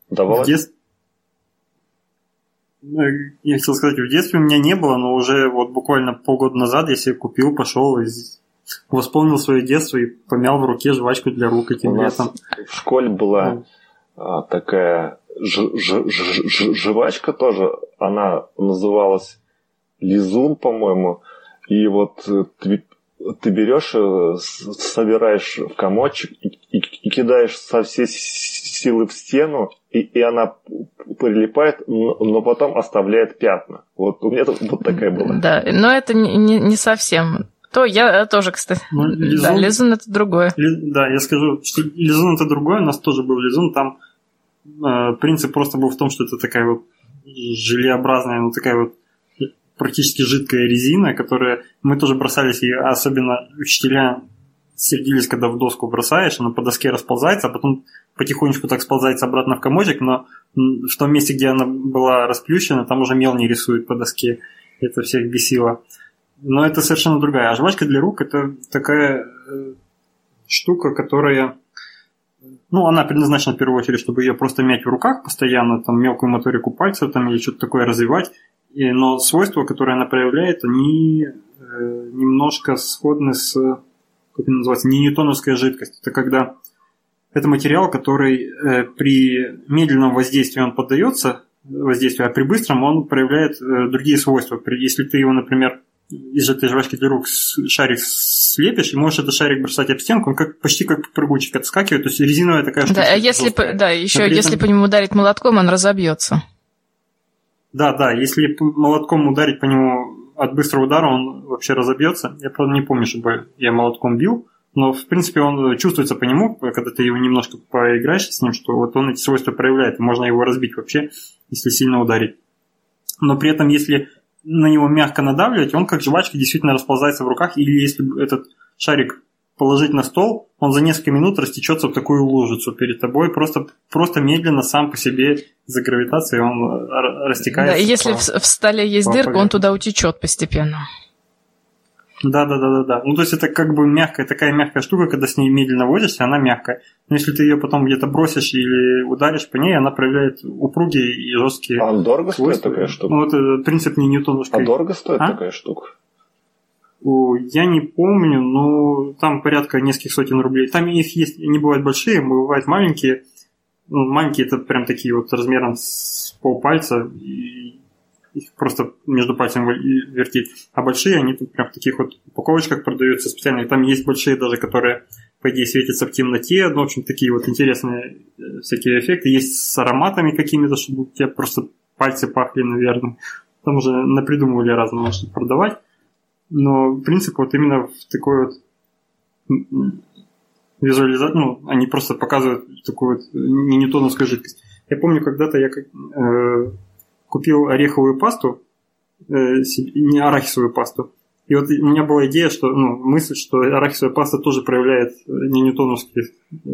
Давалась? В дет... Ну, я хотел сказать, в детстве у меня не было, но уже вот буквально полгода назад я себе купил, пошел и восполнил свое детство и помял в руке жвачку для рук этим У летом. в школе была а, такая ж, ж, ж, жвачка тоже, она называлась Лизун, по-моему, и вот э, ты, ты берешь, э, собираешь в комочек и, и, и кидаешь со всей силы в стену, и, и она прилипает, но потом оставляет пятна. Вот у меня вот такая была. Да, но это не, не совсем то я тоже, кстати. Ну, лизун, да, лизун это другое. Ли, да, я скажу, что лизун это другое, у нас тоже был лизун, там э, принцип просто был в том, что это такая вот желеобразная, ну такая вот практически жидкая резина, которая мы тоже бросались ее, особенно учителя сердились, когда в доску бросаешь, она по доске расползается, а потом потихонечку так сползается обратно в комочек, но в том месте, где она была расплющена, там уже мел не рисует по доске. Это всех бесило. Но это совершенно другая. А жвачка для рук это такая э, штука, которая ну, она предназначена в первую очередь, чтобы ее просто мять в руках постоянно, там, мелкую моторику пальцев там, или что-то такое развивать. и, но свойства, которые она проявляет, они э, немножко сходны с, как это называется, не ньютоновская жидкость. Это когда это материал, который э, при медленном воздействии он поддается воздействию, а при быстром он проявляет э, другие свойства. Если ты его, например, из этой жвачки для рук шарик слепишь, и можешь этот шарик бросать об стенку, он как, почти как прыгучик отскакивает, то есть резиновая такая штука. Да, если, по, да еще этом... если по нему ударить молотком, он разобьется. Да, да, если молотком ударить по нему от быстрого удара, он вообще разобьется. Я, правда, не помню, чтобы я молотком бил, но, в принципе, он чувствуется по нему, когда ты его немножко поиграешь с ним, что вот он эти свойства проявляет, можно его разбить вообще, если сильно ударить. Но при этом, если на него мягко надавливать, он как жвачка действительно расползается в руках, или если этот шарик положить на стол, он за несколько минут растечется в такую лужицу перед тобой, просто, просто медленно сам по себе за гравитацией он растекается. Да, и если по, в, в столе есть дырка, он туда утечет постепенно. Да, да, да, да, да. Ну, то есть это как бы мягкая, такая мягкая штука, когда с ней медленно возишься, она мягкая. Но если ты ее потом где-то бросишь или ударишь по ней, она проявляет упругие и жесткие. А дорого стоит такая штука? Ну, это принцип не ньютоновской. А дорого стоит а? такая штука? Я не помню, но там порядка нескольких сотен рублей. Там их есть, не бывают большие, бывают маленькие. Ну, маленькие это прям такие вот размером с полпальца. И их просто между пальцами вертеть. А большие, они тут прям в таких вот упаковочках продаются специально. Там есть большие даже, которые, по идее, светятся в темноте. Ну, в общем, такие вот интересные э, всякие эффекты. Есть с ароматами какими-то, чтобы у тебя просто пальцы пахли, наверное. Там уже напридумывали разного, чтобы продавать. Но принцип вот именно в такой вот визуализации, ну, они просто показывают такую вот не ньютоновскую жидкость. Я помню, когда-то я э, купил ореховую пасту, э, не арахисовую пасту. И вот у меня была идея, что, ну, мысль, что арахисовая паста тоже проявляет не ньютоновские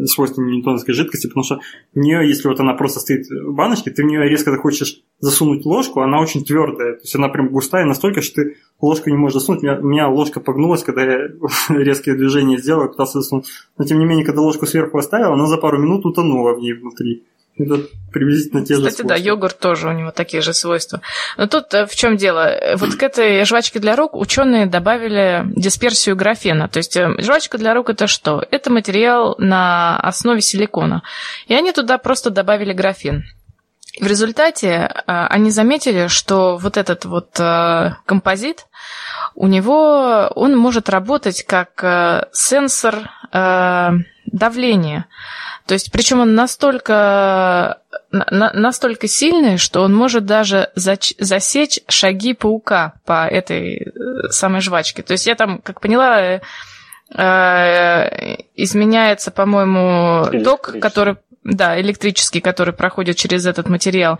свойства не ньютоновской жидкости, потому что в нее, если вот она просто стоит в баночке, ты в нее резко захочешь засунуть ложку, она очень твердая, то есть она прям густая настолько, что ты ложку не можешь засунуть. У меня, у меня ложка погнулась, когда я *laughs* резкие движения сделал, пытался засунуть. Но тем не менее, когда ложку сверху оставил, она за пару минут утонула в ней внутри. Это приблизительно те Кстати, же свойства. да, йогурт тоже у него такие же свойства. Но тут э, в чем дело? Вот к этой жвачке для рук ученые добавили дисперсию графена. То есть э, жвачка для рук это что? Это материал на основе силикона. И они туда просто добавили графен. В результате э, они заметили, что вот этот вот композит, у него он может работать как сенсор давления. То есть, причем он настолько, на, настолько сильный, что он может даже зач, засечь шаги паука по этой э, самой жвачке. То есть я там, как поняла, э, э изменяется, по-моему, ток, который да, электрический, который проходит через этот материал.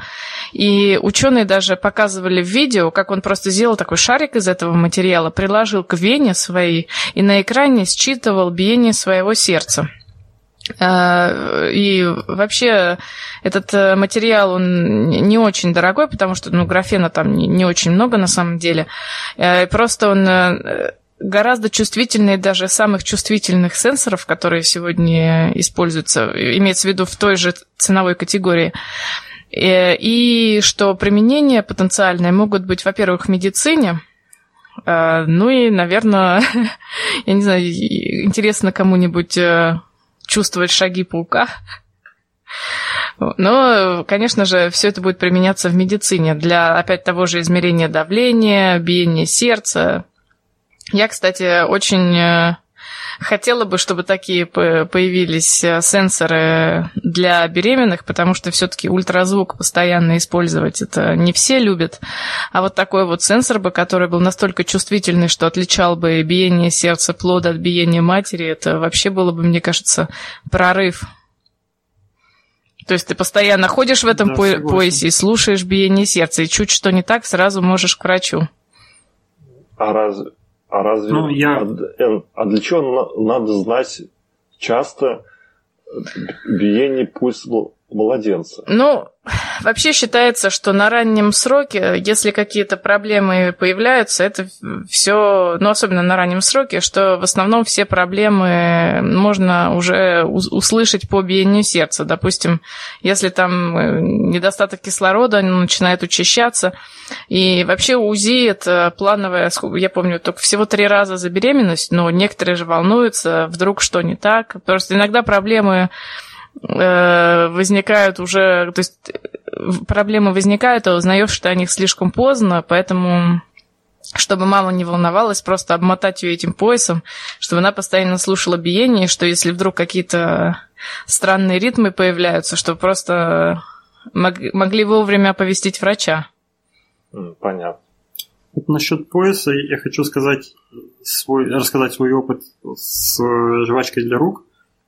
И ученые даже показывали в видео, как он просто сделал такой шарик из этого материала, приложил к вене своей и на экране считывал биение своего сердца. А, и вообще этот э, материал, он не очень дорогой, потому что ну, графена там не очень много на самом деле. Э, просто он э, гораздо чувствительнее даже самых чувствительных сенсоров, которые сегодня используются, имеется в виду в той же ценовой категории. И что применения потенциальные могут быть, во-первых, в медицине, ну и, наверное, *laughs* я не знаю, интересно кому-нибудь чувствовать шаги паука. Но, конечно же, все это будет применяться в медицине для, опять того же измерения давления, биения сердца. Я, кстати, очень э, хотела бы, чтобы такие появились э, сенсоры для беременных, потому что все-таки ультразвук постоянно использовать это не все любят. А вот такой вот сенсор бы, который был настолько чувствительный, что отличал бы биение сердца плода от биения матери, это вообще было бы, мне кажется, прорыв. То есть ты постоянно ходишь в этом да, по- поясе и слушаешь биение сердца, и чуть что не так, сразу можешь к врачу. А разве а разве... Ну, я... а, а для чего надо знать часто биение пульса, младенца. Ну, вообще считается, что на раннем сроке, если какие-то проблемы появляются, это все, ну, особенно на раннем сроке, что в основном все проблемы можно уже услышать по биению сердца. Допустим, если там э, недостаток кислорода, он начинает учащаться. И вообще УЗИ это плановая, я помню, только всего три раза за беременность, но некоторые же волнуются, вдруг что не так. Просто иногда проблемы Э, возникают уже, то есть проблемы возникают, а узнаешь, что о них слишком поздно, поэтому чтобы мама не волновалась, просто обмотать ее этим поясом, чтобы она постоянно слушала биение, что если вдруг какие-то странные ритмы появляются, чтобы просто могли вовремя оповестить врача. Понятно. Вот насчет пояса я хочу сказать свой, рассказать свой опыт с жвачкой для рук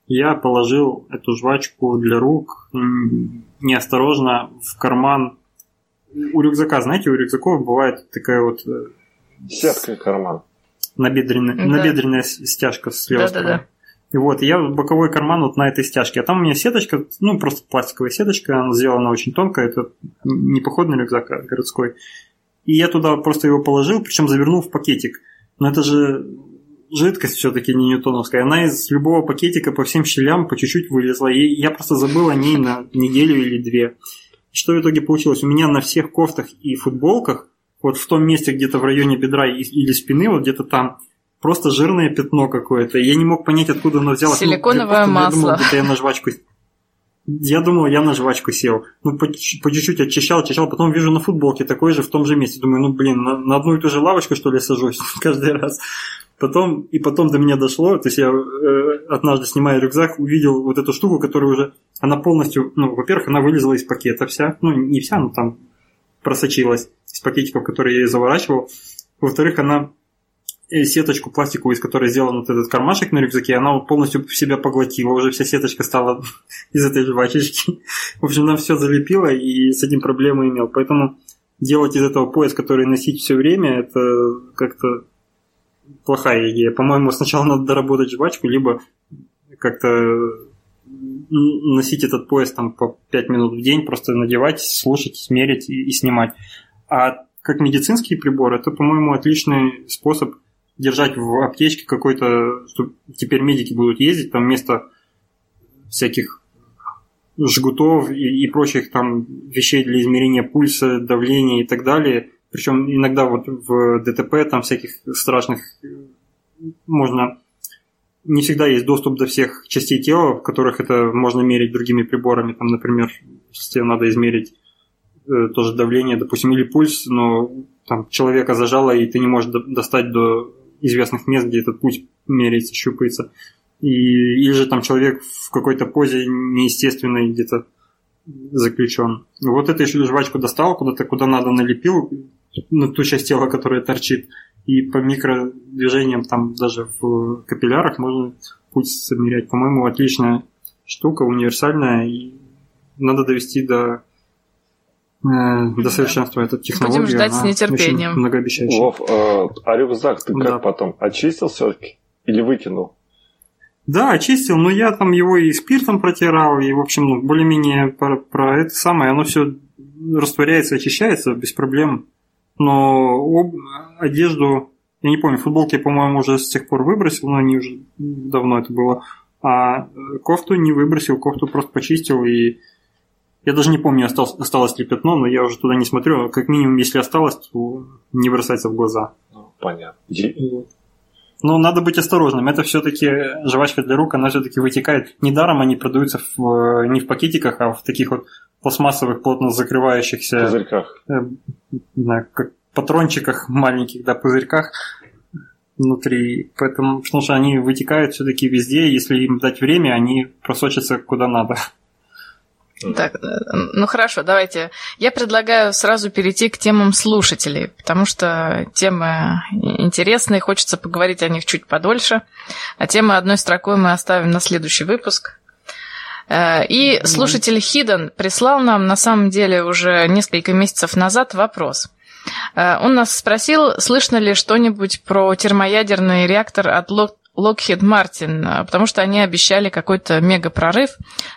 я положил эту жвачку для рук неосторожно в карман у рюкзака. Знаете, у рюкзаков бывает такая вот... Э, Сетка карман. Набедренная, да. набедренная стяжка с левой да, стороны. Да, да. И вот, я боковой карман вот на этой стяжке. А там у меня сеточка, ну, просто пластиковая сеточка, она сделана очень тонкая, это не походный рюкзак, а городской. И я туда просто его положил, причем завернул в пакетик. Но это же жидкость все-таки не ньютоновская. Она из любого пакетика по всем щелям по чуть-чуть вылезла. И я просто забыл о ней на неделю или две. Что в итоге получилось? У меня на всех кофтах и футболках, вот в том месте где-то в районе бедра или спины, вот где-то там, просто жирное пятно какое-то. Я не мог понять, откуда оно взялось. Ну, Силиконовое ну, масло. Я думал, я на жвачку я думал, я на жвачку сел. Ну, по, по чуть-чуть очищал, очищал, потом вижу на футболке такой же в том же месте. Думаю, ну, блин, на, на одну и ту же лавочку, что ли, сажусь *laughs* каждый раз. Потом, и потом до меня дошло, то есть я э, однажды, снимая рюкзак, увидел вот эту штуку, которая уже, она полностью, ну, во-первых, она вылезла из пакета вся, ну, не вся, но там просочилась из пакетиков, которые я ей заворачивал. Во-вторых, она э, сеточку пластиковую, из которой сделан вот этот кармашек на рюкзаке, она полностью в себя поглотила, уже вся сеточка стала *laughs* из этой жвачечки. В общем, она все залепила и с этим проблемы имел. Поэтому делать из этого пояс, который носить все время, это как-то плохая идея. По-моему, сначала надо доработать жвачку, либо как-то носить этот пояс там по 5 минут в день, просто надевать, слушать, смерить и, и снимать. А как медицинский прибор, это, по-моему, отличный способ держать в аптечке какой-то, что теперь медики будут ездить, там вместо всяких жгутов и, и прочих там вещей для измерения пульса, давления и так далее, причем иногда вот в ДТП там всяких страшных можно не всегда есть доступ до всех частей тела, в которых это можно мерить другими приборами. Там, например, если надо измерить э, тоже давление, допустим, или пульс, но там человека зажало, и ты не можешь до, достать до известных мест, где этот пульс меряется, щупается. И, или же там человек в какой-то позе неестественной где-то заключен. Вот эту жвачку достал, куда-то куда надо налепил, на ту часть тела, которая торчит. И по микродвижениям там даже в капиллярах можно пульс замерять. По-моему, отличная штука, универсальная, и надо довести до э, до совершенства да. эту технологию. Будем ждать с нетерпением. Многообещающая. Вов, э, а рюкзак ты да. как потом? Очистил все-таки? Или выкинул? Да, очистил, но я там его и спиртом протирал, и, в общем, ну, более-менее про, про это самое, оно все растворяется, очищается без проблем но об... одежду, я не помню, футболки, по-моему, уже с тех пор выбросил, но они уже давно это было. А э, кофту не выбросил, кофту просто почистил и я даже не помню, осталось, осталось ли пятно, но я уже туда не смотрю. Как минимум, если осталось, то не бросается в глаза. Ну, понятно. Но надо быть осторожным. Это все-таки жвачка для рук, она все-таки вытекает. Недаром они продаются в, э, не в пакетиках, а в таких вот пластмассовых, плотно закрывающихся... Пузырьках. Э, знаю, как патрончиках маленьких, да, пузырьках внутри. Поэтому, потому что они вытекают все-таки везде, если им дать время, они просочатся куда надо. Так, ну хорошо, давайте. Я предлагаю сразу перейти к темам слушателей, потому что темы интересные, хочется поговорить о них чуть подольше. А темы одной строкой мы оставим на следующий выпуск. Э, и слушатель Хиден прислал нам на самом деле уже несколько месяцев назад вопрос. Э, он нас спросил, слышно ли что-нибудь про термоядерный реактор от Lockheed Martin, потому что они обещали какой-то мега-прорыв.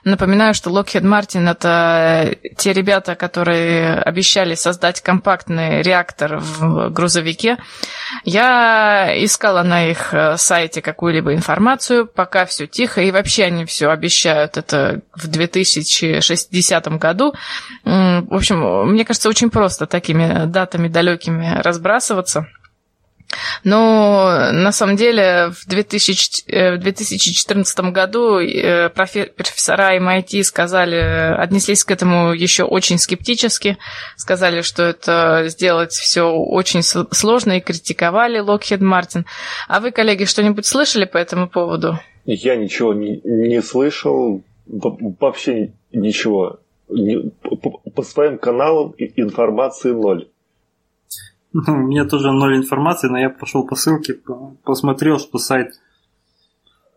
Напоминаю, что Lockheed Martin – это те ребята, которые обещали создать компактный реактор в грузовике. Я искала на их сайте какую-либо информацию, пока все тихо, и вообще они все обещают это в 2060 году. В общем, мне кажется, очень просто такими датами далекими разбрасываться – но на самом деле в, 2000, э, в 2014 году э, профессора MIT сказали, отнеслись к этому еще очень скептически, сказали, что это сделать все очень сложно и критиковали Lockheed Martin. А вы, коллеги, что-нибудь слышали по этому поводу? Я ничего не, не слышал, вообще ничего. По своим каналам информации ноль. *laughs* У меня тоже ноль информации, но я пошел по ссылке, посмотрел, что сайт...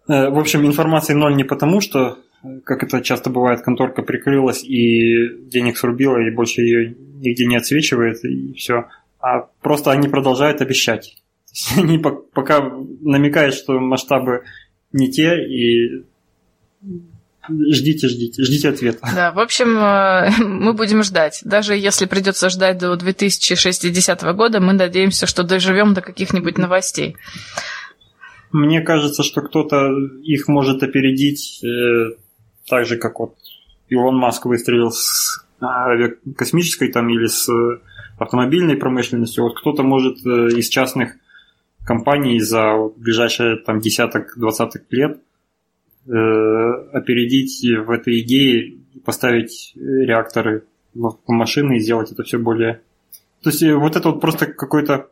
Э, в общем, информации ноль не потому, что, как это часто бывает, конторка прикрылась и денег срубила, и больше ее нигде не отсвечивает, и все. А просто они продолжают обещать. *laughs* Они пока намекают, что масштабы не те, и Ждите, ждите, ждите ответа. Да, в общем, э, *laughs* мы будем ждать. Даже если придется ждать до 2060 года, мы надеемся, что доживем до каких-нибудь новостей. Мне кажется, что кто-то их может опередить э, так же, как вот Илон Маск выстрелил с авиакосмической там или с автомобильной промышленностью. Вот кто-то может э, из частных компаний за ближайшие там десяток-двадцаток лет – Э, опередить в этой идее, поставить реакторы в машины и сделать это все более... То есть э, вот это вот просто какое-то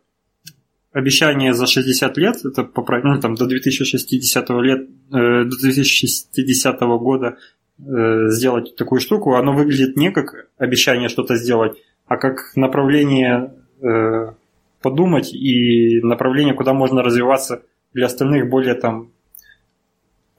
обещание за 60 лет, это поправить, ну там до 2060 лет, э, до 2060 года э, сделать такую штуку, оно выглядит не как обещание что-то сделать, а как направление э, подумать и направление, куда можно развиваться для остальных более там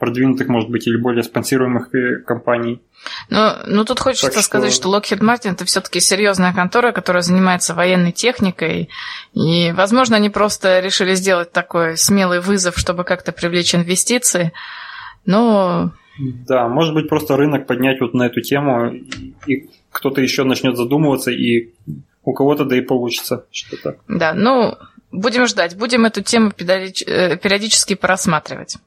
продвинутых, может быть, или более спонсируемых э, компаний. Ну, ну тут хочется так сказать, что... что Lockheed Martin это все-таки серьезная контора, которая занимается военной техникой. И, возможно, они просто решили сделать такой смелый вызов, чтобы как-то привлечь инвестиции. Но да, может быть, просто рынок поднять вот на эту тему, и кто-то еще начнет задумываться, и у кого-то да и получится что-то. Да, ну, будем ждать, будем эту тему э, периодически просматривать.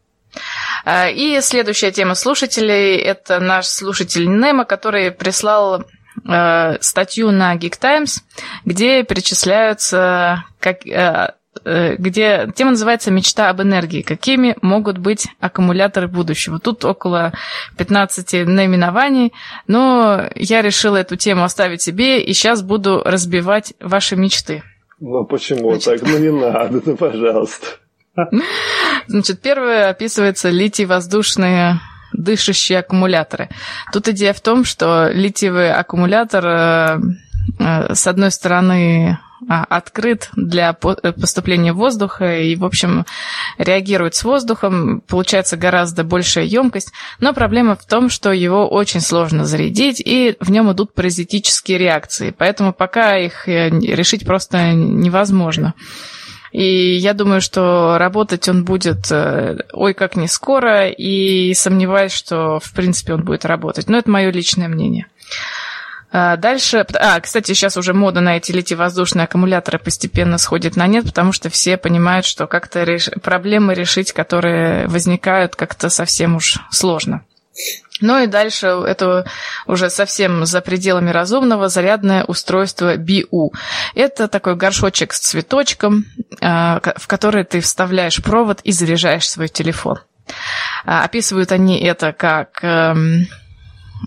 Э, и следующая тема слушателей – это наш слушатель Немо, который прислал э, статью на Geek Times, где перечисляются как, э, где тема называется «Мечта об энергии». Какими могут быть аккумуляторы будущего? Тут около 15 наименований, но я решила эту тему оставить себе, и сейчас буду разбивать ваши мечты. Ну почему Значит... так? Ну не надо, ну пожалуйста. Значит, первое описывается литий-воздушные дышащие аккумуляторы. Тут идея в том, что литиевый аккумулятор, э, э, с одной стороны, а, открыт для э, поступления воздуха и, в общем, реагирует с воздухом, получается гораздо большая емкость, но проблема в том, что его очень сложно зарядить, и в нем идут паразитические реакции, поэтому пока их решить просто невозможно. И я думаю, что работать он будет э, ой как не скоро, и сомневаюсь, что в принципе он будет работать. Но это мое личное мнение. А, дальше, а, кстати, сейчас уже мода на эти литий-воздушные аккумуляторы постепенно сходит на нет, потому что все понимают, что как-то реш... проблемы решить, которые возникают, как-то совсем уж сложно. Ну и дальше это уже совсем за пределами разумного зарядное устройство BU. Это такой горшочек с цветочком, а, в который ты вставляешь провод и заряжаешь свой телефон. А, описывают они это как эм,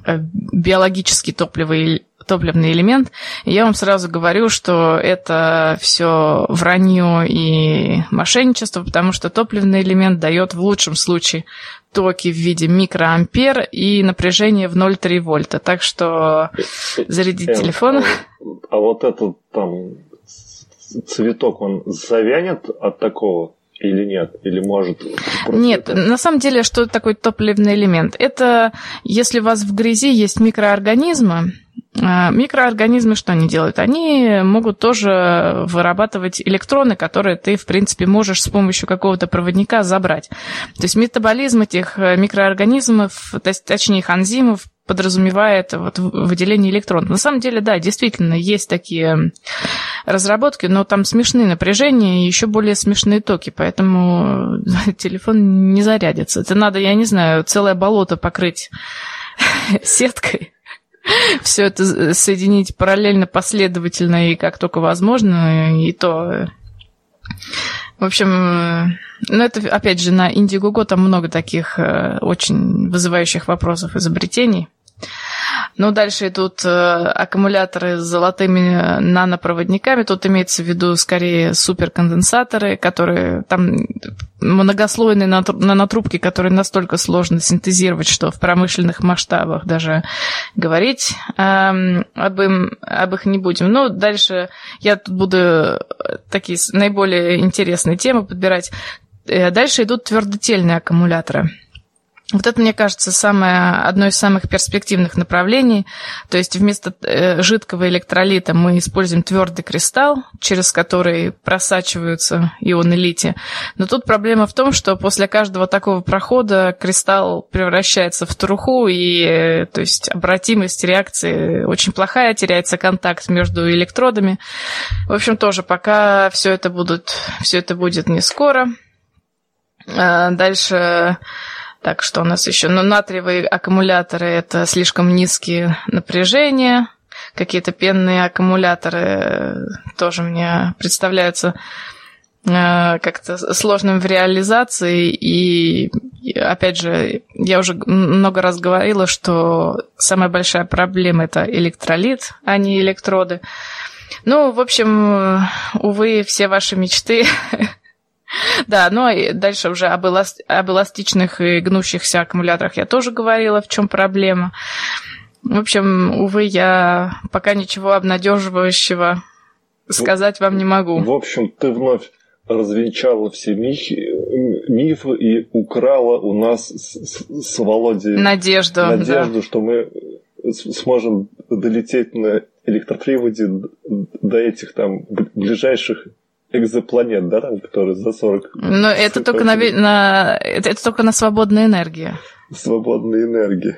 э, биологический топливый топливный элемент. И я вам сразу говорю, что это все вранье и мошенничество, потому что топливный элемент дает в лучшем случае токи в виде микроампер и напряжение в 0,3 вольта. Так что зарядить эм, телефон... А вот этот там цветок, он завянет от такого? Или нет? Или может... Нет, на самом деле, что такое топливный элемент? Это если у вас в грязи есть микроорганизмы, А, микроорганизмы что они делают? Они могут тоже вырабатывать электроны, которые ты, в принципе, можешь с помощью какого-то проводника забрать. То есть метаболизм этих э, микроорганизмов, точнее их энзимов, подразумевает вот выделение электронов. На самом деле, да, действительно, есть такие разработки, но там смешные напряжения и еще более смешные токи, поэтому *laughs* телефон не зарядится. Это надо, я не знаю, целое болото покрыть *laughs* сеткой *laughs* все это соединить параллельно, последовательно и как только возможно, и то... В общем, ну это, опять же, на Indiegogo там много таких э, очень вызывающих вопросов изобретений. Ну, дальше идут э, аккумуляторы с золотыми нанопроводниками. Тут имеется в виду скорее суперконденсаторы, которые там многослойные нанотрубки, которые настолько сложно синтезировать, что в промышленных масштабах даже говорить э, об, им, об их не будем. Ну, дальше я тут буду такие наиболее интересные темы подбирать. Э, дальше идут твердотельные аккумуляторы. Вот это, мне кажется, самое, одно из самых перспективных направлений. То есть вместо э, жидкого электролита мы используем твердый кристалл, через который просачиваются ионы лития. Но тут проблема в том, что после каждого такого прохода кристалл превращается в труху, и э, то есть обратимость реакции очень плохая, теряется контакт между электродами. В общем, тоже пока все это, будут, все это будет не скоро. А дальше так, что у нас еще? Ну, натриевые аккумуляторы – это слишком низкие напряжения. Какие-то пенные аккумуляторы тоже мне представляются э, как-то сложным в реализации. И, опять же, я уже много раз говорила, что самая большая проблема – это электролит, а не электроды. Ну, в общем, увы, все ваши мечты *laughs* *laughs* Да, ну и дальше уже об, эласт... об эластичных и гнущихся аккумуляторах я тоже говорила, в чем проблема. В общем, увы, я пока ничего обнадеживающего сказать вам не могу. В общем, ты вновь развенчала все мифы, мифы и украла у нас с, с Володей надежду, надежду да. что мы сможем долететь на электроприводе до этих там ближайших экзопланет, да, там, которые за 40... Но это только на, на, это, это только на свободной энергии. Свободной энергии.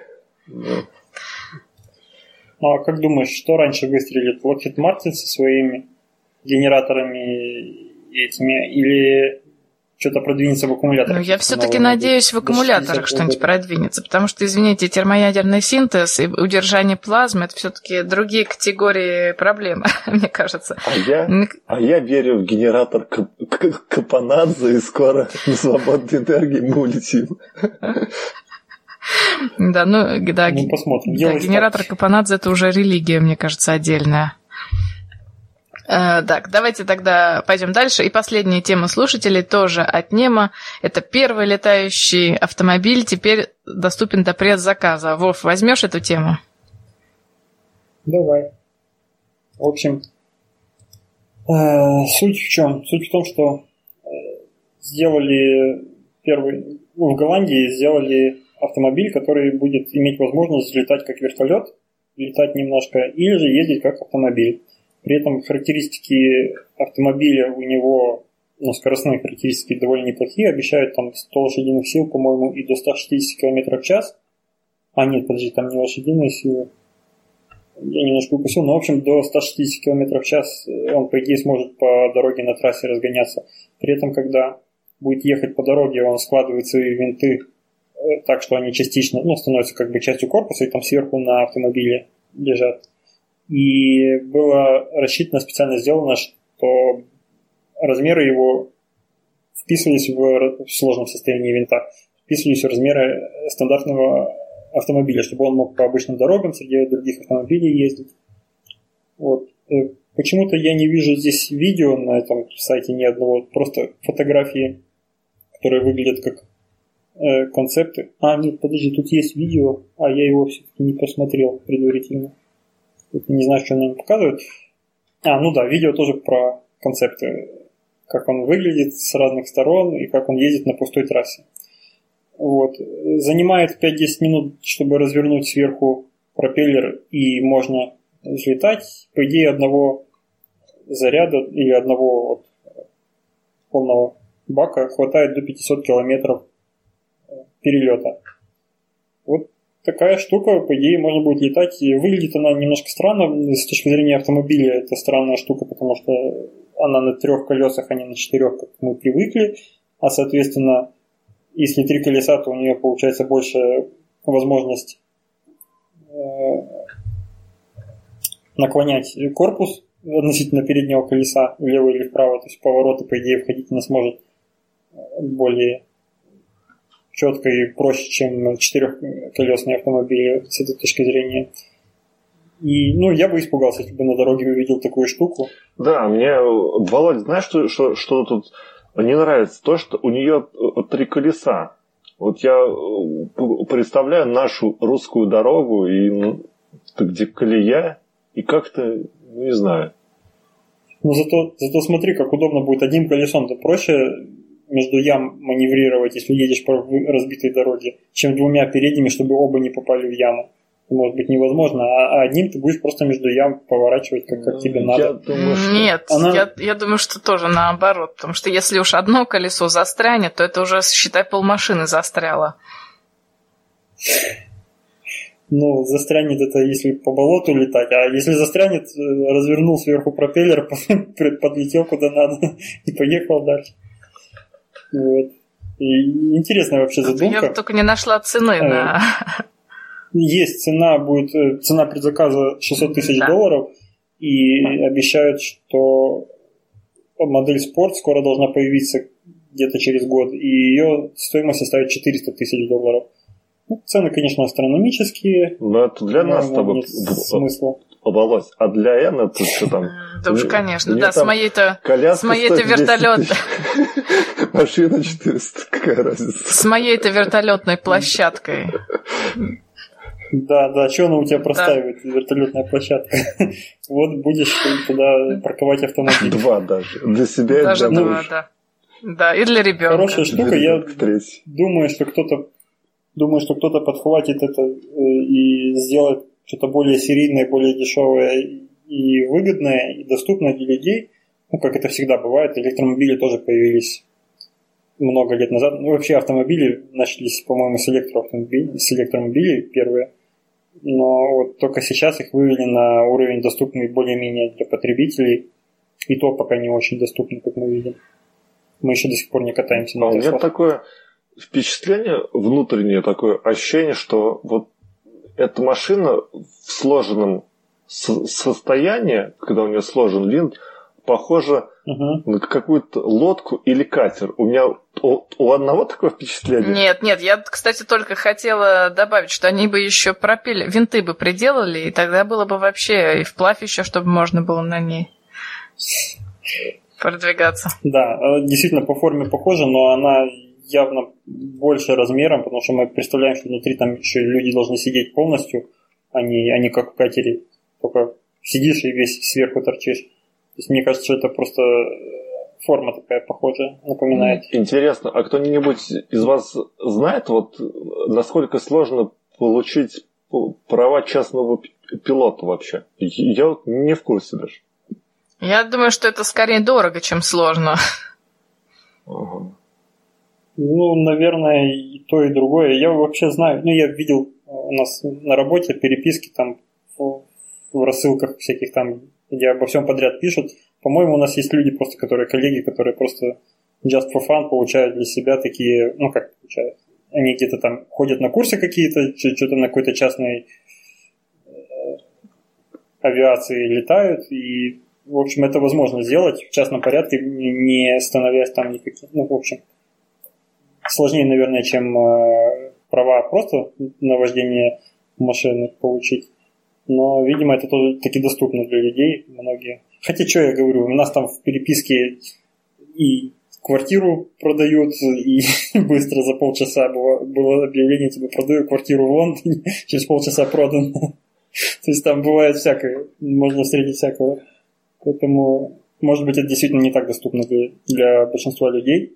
Да. Ну, а как думаешь, что раньше выстрелит? Lockheed Martin со своими генераторами этими или что-то продвинется в аккумуляторах. Ну, я все-таки надеюсь, в аккумуляторах что-нибудь продвинется, потому что, извините, термоядерный синтез и удержание плазмы это все-таки другие категории проблем, *laughs* мне кажется. А я, а я верю в генератор Капанадзе, и скоро на свободной энергии мы улетим. Да, ну, да, ну, посмотрим. Да, генератор Капанадзе это уже религия, мне кажется, отдельная. Э, так, давайте тогда пойдем дальше. И последняя тема слушателей тоже от Нема. Это первый летающий автомобиль теперь доступен до предзаказа. Вов, возьмешь эту тему? Давай. В общем, э, суть в чем? Суть в том, что э, сделали первый, ну, в Голландии сделали автомобиль, который будет иметь возможность летать как вертолет, летать немножко, или же ездить как автомобиль. При этом характеристики автомобиля у него, ну, скоростные характеристики довольно неплохие, обещают там 100 лошадиных сил, по-моему, и до 160 км в час. А нет, подожди, там не лошадиные силы. Я немножко упустил, но, в общем, до 160 км в час он, по идее, сможет по дороге на трассе разгоняться. При этом, когда будет ехать по дороге, он складывает свои винты э, так, что они частично, ну, становятся как бы частью корпуса, и там сверху на автомобиле лежат. И было рассчитано, специально сделано, что размеры его вписывались в, в сложном состоянии винта, вписывались в размеры стандартного автомобиля, чтобы он мог по обычным дорогам среди других автомобилей ездить. Вот. Э, почему-то я не вижу здесь видео на этом сайте ни одного, просто фотографии, которые выглядят как э, концепты. А, нет, подожди, тут есть видео, а я его все-таки не посмотрел предварительно не знаю, что он нам показывает. А, ну да, видео тоже про концепты, как он выглядит с разных сторон и как он ездит на пустой трассе. Вот. Занимает 5-10 минут, чтобы развернуть сверху пропеллер, и можно взлетать. По идее, одного заряда или одного вот полного бака хватает до 500 километров перелета. Такая штука, по идее, можно будет летать. И выглядит она немножко странно. С точки зрения автомобиля это странная штука, потому что она на трех колесах, а не на четырех, как мы привыкли. А, соответственно, если три колеса, то у нее получается больше возможность э, наклонять корпус относительно переднего колеса влево или вправо, то есть повороты, по идее, входить не сможет более четко и проще, чем четырехколесные автомобили с этой точки зрения. И, ну, я бы испугался, если бы на дороге увидел такую штуку. Да, мне, Володя, знаешь, что, что, что тут не нравится? То, что у нее три колеса. Вот я э, представляю нашу русскую дорогу, и ну, где колея, и как-то, не знаю. Ну, зато, зато смотри, как удобно будет одним колесом. то проще между ям маневрировать, если едешь по разбитой дороге, чем двумя передними, чтобы оба не попали в яму. Может быть невозможно, а, а одним ты будешь просто между ям поворачивать, как, как тебе надо. Я думаю, что... Нет, Она... я, я думаю, что тоже наоборот, потому что если уж одно колесо застрянет, то это уже, считай, полмашины застряло. Ну, застрянет это, если по болоту летать, а если застрянет, э, развернул сверху пропеллер, *laughs* подлетел куда надо *laughs* и поехал дальше. Вот. И интересная вообще задумка. Я только не нашла цены э, на... Есть цена, будет э, цена предзаказа 600 тысяч да. долларов, и обещают, что модель спорт скоро должна появиться где-то через год, и ее стоимость составит 400 тысяч долларов. Ну, цены, конечно, астрономические. Но это для нас с тобой смысла. Володь, а для Энны тут что там? Да уж, конечно, да, с моей-то с моей-то вертолет. Машина 400, какая разница? С моей-то вертолетной площадкой. Да, да, что она у тебя простаивает, да. вертолетная площадка. *laughs* вот будешь туда парковать автомобиль. Два даже. Для себя даже и для два, да. Да, и для ребенка. Хорошая штука, я думаю, что кто-то думаю, что кто-то подхватит это э, и сделает что-то более серийное, более дешевое и выгодное, и доступное для людей. Ну, как это всегда бывает, электромобили тоже появились много лет назад. Ну, вообще автомобили начались, по-моему, с электроавтомобилей, с электромобилей первые. Но вот только сейчас их вывели на уровень доступный более-менее для потребителей. И то пока не очень доступный, как мы видим. Мы еще до сих пор не катаемся на а У меня такое впечатление, внутреннее такое ощущение, что вот эта машина в сложенном состоянии, когда у нее сложен винт, похожа угу. на какую-то лодку или катер. У меня у, у одного такое впечатление. Нет, нет, я, кстати, только хотела добавить, что они бы еще пропили, винты бы приделали, и тогда было бы вообще и вплавь еще, чтобы можно было на ней продвигаться. Да, действительно по форме похожа, но она явно больше размером, потому что мы представляем, что внутри там еще люди должны сидеть полностью, а не, а не как в катере. Только сидишь и весь сверху торчишь. То есть мне кажется, что это просто э, форма такая похожая, напоминает. Интересно, а кто-нибудь из вас знает, вот насколько сложно получить права частного пилота вообще? Я вот не в курсе даже. Я думаю, что это скорее дорого, чем сложно. Ага. Ну, наверное, и то, и другое. Я вообще знаю, ну, я видел у нас на работе переписки там в рассылках всяких там, где обо всем подряд пишут. По-моему, у нас есть люди просто, которые коллеги, которые просто just for fun получают для себя такие, ну, как получают, они где-то там ходят на курсы какие-то, что-то на какой-то частной э, авиации летают, и, в общем, это возможно сделать в частном порядке, не становясь там никаким, ну, в общем, сложнее, наверное, чем э, права просто на вождение машины получить. Но, видимо, это тоже таки доступно для людей, многие. Хотя, что я говорю, у нас там в переписке и квартиру продают, и *laughs* быстро за полчаса было, было объявление, типа, продаю квартиру в Лондоне, *laughs* через полчаса продан. *laughs* То есть там бывает всякое, можно встретить всякого. Поэтому, может быть, это действительно не так доступно для, для большинства людей.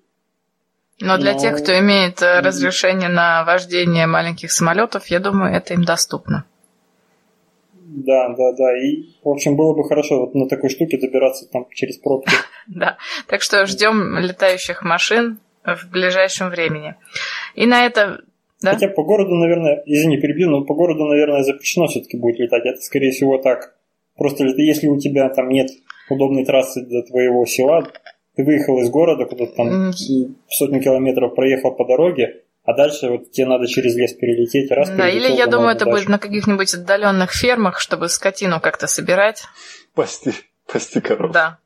Но для Но... тех, кто имеет э, разрешение на вождение маленьких самолетов, я думаю, это им доступно. Да, да, да. И, в общем, было бы хорошо вот на такой штуке добираться там через пробки. *laughs* Да. Так что ждем летающих машин в ближайшем времени. И на это... Да? Хотя по городу, наверное, извини, перебью, но по городу, наверное, запрещено все-таки будет летать. Это, скорее всего, так. Просто если у тебя там нет удобной трассы для твоего села, ты выехал из города, куда-то там сотню километров проехал по дороге, а дальше вот тебе надо через лес перелететь. Раз да, или я думаю, это дальше. будет на каких-нибудь отдаленных фермах, чтобы скотину как-то собирать. Пасти, пасти коров. Да.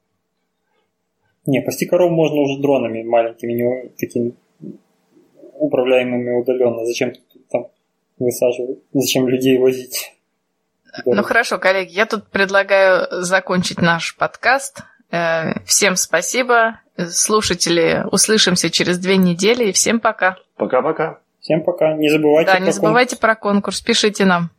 Не, пасти коров можно уже дронами маленькими, не такими управляемыми удаленно. Зачем там высаживать? Зачем людей возить? Ну хорошо, коллеги, я тут предлагаю закончить наш подкаст. Э, всем спасибо. Слушатели, услышимся через две недели и всем пока. Пока-пока. Всем пока. Не забывайте да, про не забывайте конкурс. про конкурс. Пишите нам.